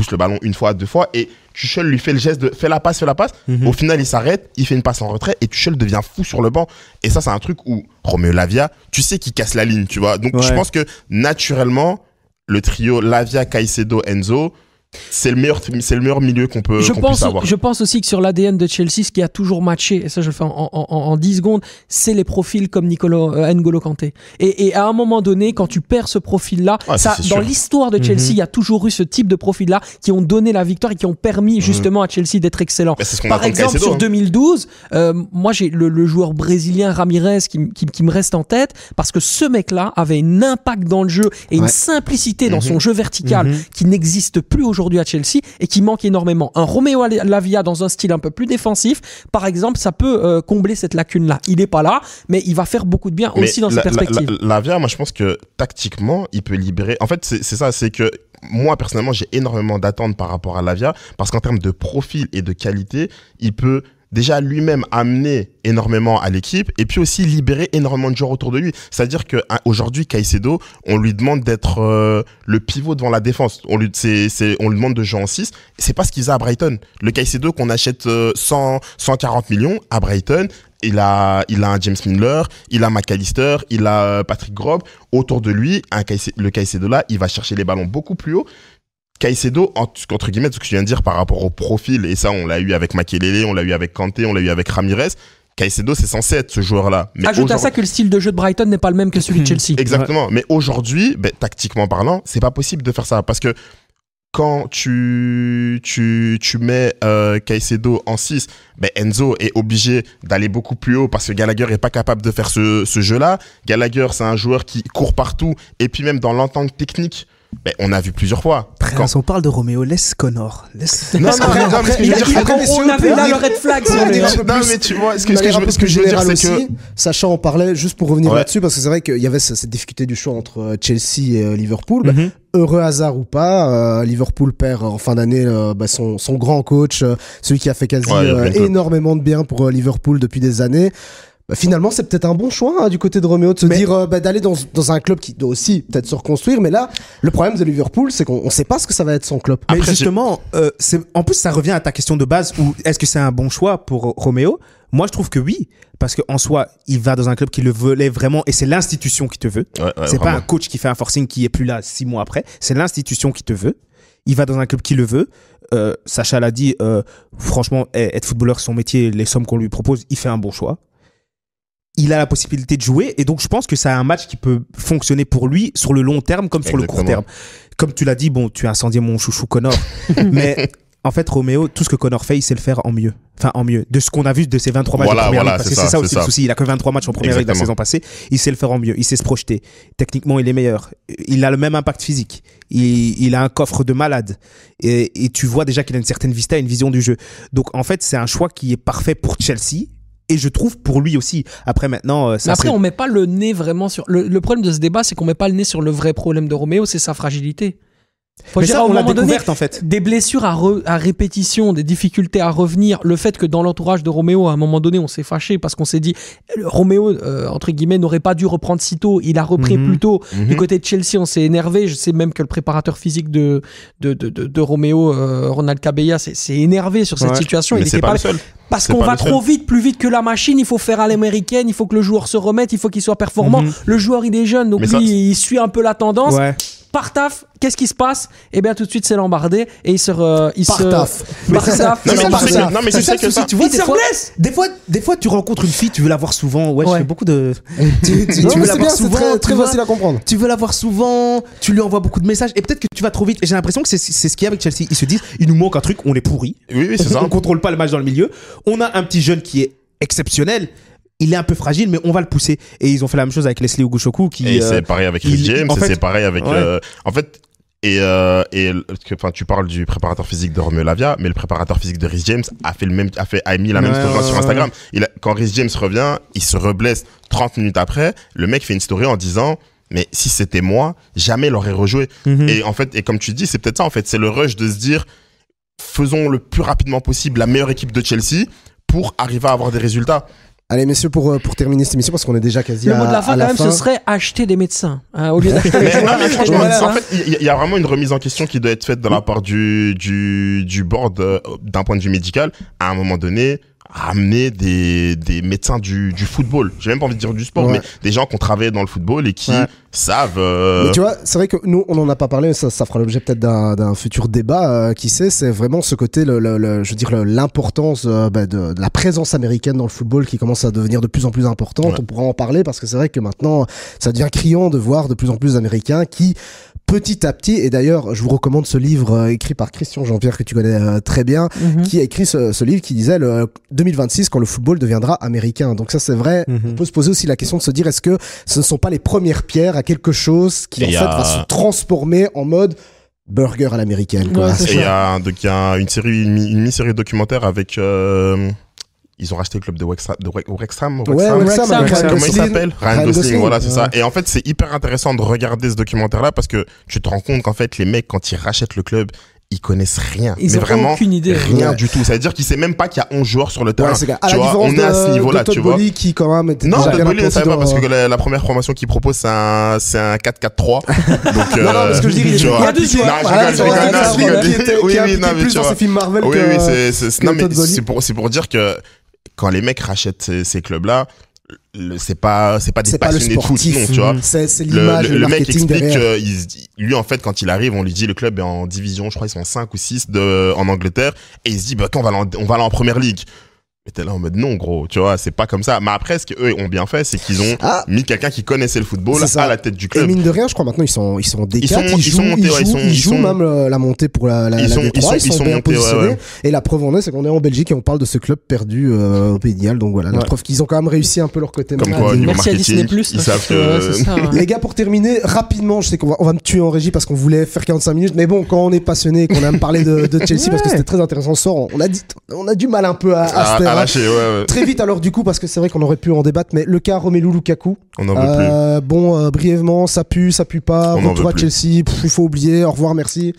pousse le ballon une fois, deux fois et Tuchel lui fait le geste de fais la passe, fais la passe. Mhm. Au final, il s'arrête, il fait une passe en retrait et Tuchel devient fou sur le banc. Et ça, c'est un truc où Romeo Lavia, tu sais qu'il casse la ligne, tu vois. Donc, je pense que naturellement, le trio Lavia, Caicedo, Enzo, c'est le meilleur, c'est le meilleur milieu qu'on peut, je qu'on pense, puisse avoir. je pense aussi que sur l'ADN de Chelsea, ce qui a toujours matché, et ça je le fais en, en, en, en 10 secondes, c'est les profils comme Nicolo, euh, N'Golo Kanté. Et, et à un moment donné, quand tu perds ce profil-là, Ah, ça, dans sûr. l'histoire de Chelsea, il y a toujours eu ce type de profil-là qui ont donné la victoire et qui ont permis justement à Chelsea d'être excellent. Bah, c'est ce qu'on Par exemple, Caicedo, sur hein. 2012, euh, moi j'ai le, le joueur brésilien Ramirez qui, qui, qui me reste en tête parce que ce mec-là avait un impact dans le jeu et une simplicité dans Mhm. son jeu vertical Mhm. qui n'existe plus aujourd'hui à Chelsea et qui manque énormément. Un Romeo Lavia dans un style un peu plus défensif, par exemple, ça peut euh, combler cette lacune-là. Il n'est pas là, mais il va faire beaucoup de bien Mais aussi dans la, cette perspective. La, la- Lavia, moi, je pense que tactiquement, il peut libérer. En fait, c'est ça, c'est que moi, personnellement, j'ai énormément d'attentes par rapport à Lavia, parce qu'en termes de profil et de qualité, il peut déjà lui-même amener énormément à l'équipe et puis aussi libérer énormément de joueurs autour de lui. C'est-à-dire que hein, Caicedo, on lui demande d'être euh, le pivot devant la défense. On lui on lui demande de jouer en 6, c'est pas ce qu'il a à Brighton. Le Caicedo qu'on achète euh, 100 140 millions à Brighton, il a, il a un James Miller, il a McAllister, il a euh, Patrick Grob. Autour de lui, le Caicedo là, il va chercher les ballons beaucoup plus haut. Caicedo, en- entre guillemets, ce que je viens de dire par rapport au profil, et ça, on l'a eu avec Makelele, on l'a eu avec Kanté, on l'a eu avec Ramirez. Caicedo, c'est censé être ce joueur-là. Mais Ajoute à ça que le style de jeu de Brighton n'est pas le même que celui de Chelsea. Exactement. Mais aujourd'hui, ben, tactiquement parlant, c'est pas possible de faire ça parce que quand tu tu tu mets euh, Caicedo en 6, ben Enzo est obligé d'aller beaucoup plus haut parce que Gallagher est pas capable de faire ce ce jeu-là. Gallagher, c'est un joueur qui court partout et puis même dans l'entente technique, ben, on a vu plusieurs fois. Quand- Quand on parle de Roméo, laisse Connor. Laisse... Non, non, Après- non, mais ce que je veux dire, on là le red flag Non, tu vois, ce que, ce que je, un peu ce que je veux dire, c'est que sachant on parlait juste pour revenir Ouais. là-dessus parce que c'est vrai qu'il y avait ce- cette difficulté du choix entre euh, Chelsea et euh, Liverpool. Bah, Mhm. heureux hasard ou pas, euh, Liverpool perd en fin d'année euh, bah, son, son grand coach, euh, celui qui a fait quasi Ouais, euh, énormément de bien pour euh, Liverpool depuis des années. Bah, finalement, c'est peut-être un bon choix hein, du côté de Roméo de se Mais- dire euh, bah, d'aller dans, dans un club qui doit aussi peut-être se reconstruire. Mais là, le problème de Liverpool, c'est qu'on ne sait pas ce que ça va être son club. Mais Après, justement, euh, c'est- en plus, ça revient à ta question de base où est-ce que c'est un bon choix pour Roméo? Moi, je trouve que oui, parce qu'en soi, il va dans un club qui le voulait vraiment et c'est l'institution qui te veut. Ouais, ouais, c'est pas un coach qui fait un forcing qui est plus là six mois après. C'est l'institution qui te veut. Il va dans un club qui le veut. Euh, Sacha l'a dit, euh, franchement, eh, être footballeur, c'est son métier, les sommes qu'on lui propose, il fait un bon choix. Il a la possibilité de jouer et donc je pense que c'est un match qui peut fonctionner pour lui sur le long terme comme sur le court terme. Comme tu l'as dit, bon, tu as incendié mon chouchou Connor, mais en fait, Roméo, tout ce que Connor fait, il sait le faire en mieux. Enfin, en mieux. De ce qu'on a vu de ses 23 matchs Voilà, en première voilà, ligue, parce c'est que ça, c'est ça aussi le souci. Il a que 23 matchs en première ligue la saison passée. Il sait le faire en mieux. Il sait se projeter. Techniquement, il est meilleur. Il a le même impact physique. Il, il a un coffre de malade. Et, et tu vois déjà qu'il a une certaine vista, une vision du jeu. Donc, en fait, c'est un choix qui est parfait pour Chelsea. Et je trouve pour lui aussi. Après, maintenant, euh, ça Mais après, serait- on met pas le nez vraiment sur. Le, le problème de ce débat, c'est qu'on met pas le nez sur le vrai problème de Roméo, c'est sa fragilité. Faut Mais ça, on l'a donné, en fait. des blessures à, re- à répétition, des difficultés à revenir, le fait que dans l'entourage de Roméo, à un moment donné, on s'est fâché parce qu'on s'est dit, euh, Roméo, euh, entre guillemets, n'aurait pas dû reprendre si tôt, il a repris Mhm. plus tôt. Mhm. Du côté de Chelsea, on s'est énervé. Je sais même que le préparateur physique de, de, de, de, de Roméo, euh, Ronald Cabella, s'est énervé sur cette Ouais. situation. Mais il c'est était pas pas le seul. parce qu'on va trop vite, plus vite que la machine, il faut faire à l'américaine, il faut que le joueur se remette, il faut qu'il soit performant. Mhm. Le joueur, il est jeune, donc lui, ça- il suit un peu la tendance. Ouais. Par taf, qu'est-ce qui se passe? Eh bien, tout de suite, c'est l'embardé et il se. re- il Par se... taf. Par taf, Non, mais non, mais C'est tu ça que ça. tu vois, Il des se fois, blesse des fois, des fois, tu rencontres une fille, tu veux la voir souvent. Ouais, Ouais. je fais beaucoup de. tu, tu- tu Non, veux la c'est voir souvent, très, facile à comprendre. Tu veux la voir souvent, tu lui envoies beaucoup de messages et peut-être que tu vas trop vite. Et j'ai l'impression que c'est c'est ce qu'il y a avec Chelsea. Ils se disent, il nous manque un truc, on est pourri. Oui, oui, c'est ça. On contrôle pas le match dans le milieu. On a un petit jeune qui est exceptionnel. Il est un peu fragile, mais on va le pousser. Et ils ont fait la même chose avec Leslie Ogushoku qui. Et euh, c'est pareil avec Chris James, c'est pareil avec. Euh, en fait, et euh, et enfin, tu parles du préparateur physique de Romeo Lavia, mais le préparateur physique de Rhys James a fait le même, a fait, a mis la même Ouais, story sur Instagram. Il a- quand Rhys James revient, il se reblesse 30 minutes après. Le mec fait une story en disant. Mais si c'était moi, jamais il aurait rejoué. mhm. Et en fait, et comme tu dis, c'est peut-être ça en fait, c'est le rush de se dire faisons le plus rapidement possible la meilleure équipe de Chelsea pour arriver à avoir des résultats. Allez, messieurs, pour, euh, pour terminer cette émission, parce qu'on est déjà quasi Le à, mot de la fin, quand même, ce serait acheter des médecins. hein, au lieu d'acheter des Mais, joueurs, non, mais acheter des franchement, médecins. en fait, il y, il y a vraiment une remise en question qui doit être faite de la part du, du, du board euh, d'un point de vue médical. À un moment donné, ramener des, des médecins du, du football. J'ai même pas envie de dire du sport, Ouais. mais des gens qui ont travaillé dans le football et qui Ouais. savent. euh, Mais tu vois, c'est vrai que nous, on n'en a pas parlé, mais ça, ça fera l'objet peut-être d'un d'un futur débat, euh, qui sait, c'est vraiment ce côté, le, le- le- je veux dire, l'importance euh, bah, de, de la présence américaine dans le football qui commence à devenir de plus en plus importante. Ouais. On pourra en parler parce que c'est vrai que maintenant, ça devient criant de voir de plus en plus d'Américains qui, petit à petit, et d'ailleurs, je vous recommande ce livre euh, écrit par Christian Jean-Pierre que tu connais euh, très bien, Mhm. qui a écrit ce, ce livre qui disait le 2026 quand le football deviendra américain. Donc ça c'est vrai. Mhm. On peut se poser aussi la question de se dire est-ce que ce ne sont pas les premières pierres à quelque chose qui Et en y fait a- va se transformer en mode burger à l'américaine. Ouais, il y a, donc, il y a une série, une, mi- une mini-série documentaire avec. euh, ils ont racheté le club de Wexham. De Ouais, Comment il s'appelle Ryan, Gosling, voilà, c'est ouais. ça. Et en fait, c'est hyper intéressant de regarder ce documentaire-là parce que tu te rends compte qu'en fait, les mecs, quand ils rachètent le club, ils connaissent rien. Ils mais ont vraiment, aucune idée. rien Ouais. du tout. Ça veut dire qu'il sait même pas qu'il y a 11 joueurs sur le terrain. Ouais. À tu vois, on est à ce niveau-là, tu vois. Qui quand même était Non, Todd Bowley ne savait pas parce que la, la première formation qu'il propose, c'est un, c'est un 4-4-3. Donc, Non, non, parce que je dis, il y a deux joueurs. Non, je Voilà, rigole, je c'est rigole, Oui, oui, non, mais plus tu dans vois. ces films Marvel Oui, que- oui, c'est, c'est pour, c'est pour dire que quand les mecs rachètent ces, ces clubs-là, c'est pas, c'est pas des pas passionnés de foot, non, tu vois. C'est c'est Le, l'image, le- le, le mec explique que il lui en fait quand il arrive on lui dit le club est en division je crois ils sont 5 ou 6 de, en Angleterre et il se dit bah quand on va en, on va aller en première ligue mais t'es là en mode non gros tu vois c'est pas comme ça mais après ce qu'eux ont bien fait c'est qu'ils ont Ah. mis quelqu'un qui connaissait le football à la tête du Et club mine de rien, je crois maintenant ils sont ils sont D4, Ils sont- ils jouent, montés, ils ouais, jouent, sont- ils ils jouent même euh, la montée pour la, la, Ils la sont- D3, ils sont- ils sont, ils sont bien montés, ouais, positionnés. ouais. Et la preuve en est, c'est qu'on est en Belgique et on parle de ce club perdu euh, au Pays de Galles. Donc voilà, la preuve qu'ils ont quand même réussi un peu leur côté. comme quoi Merci à Disney+. ils savent que ça. Les gars, pour terminer, rapidement, je sais qu'on va, on va me tuer en régie parce qu'on voulait faire 45 minutes, mais bon, quand on est passionné, qu'on aime parler de, de Chelsea parce que c'était très intéressant ce soir, on a dit, on a du mal un peu à, à ouais, ouais. Très vite alors du coup parce que c'est vrai qu'on aurait pu en débattre, mais le cas Romelu Lukaku, on n'en veut plus euh, bon, euh, brièvement, ça pue, ça pue pas, On retour à. Chelsea, il faut oublier, au revoir, merci.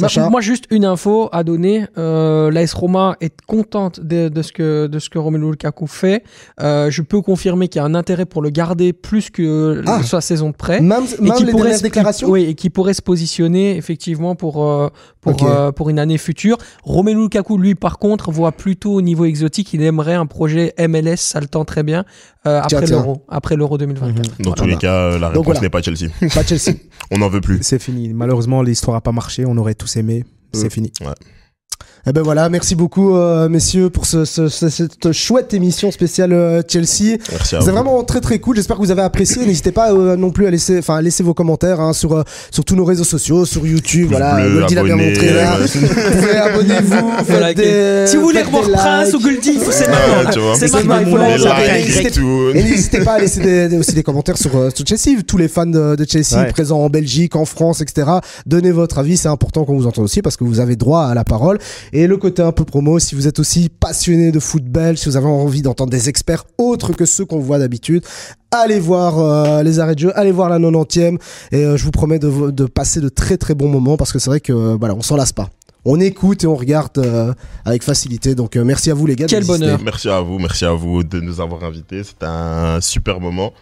Sacha moi, juste une info à donner. Euh, L'AS Roma est contente de, de ce que de ce que Romelu Lukaku fait. Euh, je peux confirmer qu'il y a un intérêt pour le garder plus que Ah. sa saison de prêt. Même, Et même les pourrait se- déclarations Oui, et qui pourrait se positionner effectivement pour euh, pour euh, pour une année future. Romelu Lukaku, lui, par contre, voit plutôt au niveau exotique. Il aimerait un projet MLS, ça le tend très bien euh, après l'Euro, après l'Euro 2024. Dans tous les cas, la réponse voilà. n'est pas Chelsea. Pas Chelsea. On n'en veut plus. C'est fini. Malheureusement, l'histoire a pas marché. On aurait tous aimé. C'est Euh, fini. Eh ben voilà, merci beaucoup euh, messieurs pour ce, ce- ce- cette chouette émission spéciale euh, Chelsea. Merci à C'est vraiment très très cool. J'espère que vous avez apprécié. N'hésitez pas euh, non plus à laisser, enfin à laisser vos commentaires hein, sur euh, sur tous nos réseaux sociaux, sur YouTube. Voilà, bleu, Goldie l'a bien montré là. ouais. Vous pouvez abonnez-vous. Des- si vous voulez revoir Prince ou Goldie, c'est Ouais, maintenant. C'est maintenant. il faut Les et n'hésitez pas à laisser des- des- aussi des commentaires sur, euh, sur Chelsea. Tous les fans de, de Chelsea Ouais. présents en Belgique, en France, etc. Donnez votre avis. C'est important qu'on vous entende aussi parce que vous avez droit à la parole. Et le côté un peu promo, si vous êtes aussi passionné de foot belge, si vous avez envie d'entendre des experts autres que ceux qu'on voit d'habitude, allez voir euh, les arrêts de jeu, allez voir la 90e. Et euh, je vous promets de, passer de très très bons moments parce que c'est vrai que euh, voilà, on s'en lasse pas. On écoute et on regarde euh, avec facilité. Donc euh, merci à vous les gars. Quel bonheur. Merci à vous, merci à vous de nous avoir invités. C'était un super moment.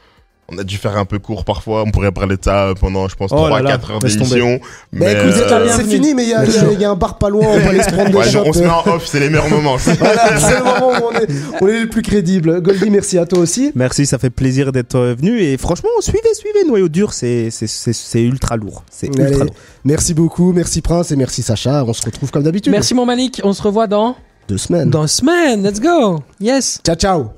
On a dû faire un peu court parfois. On pourrait parler de ça pendant, je pense, Oh là 3-4 là, heures d'émission. Bah Mais écoute, euh, c'est bienvenue. fini, mais il y, a- y y un bar pas loin, on peut aller se prendre des ouais, shots. on se met en off, c'est les meilleurs moments. Voilà, c'est le moment où on est, on est les plus crédibles. Goldie, merci à toi aussi. Merci, ça fait plaisir d'être euh, venu. Et franchement, suivez, suivez Noyau Dur. C'est c'est- c'est- c'est ultra lourd. C'est ultra lourd. merci beaucoup, merci Prince et merci Sacha. On se retrouve comme d'habitude. Merci mon Malik, on se revoit dans Deux semaines. dans une semaine. Let's go. Yes. Ciao, ciao.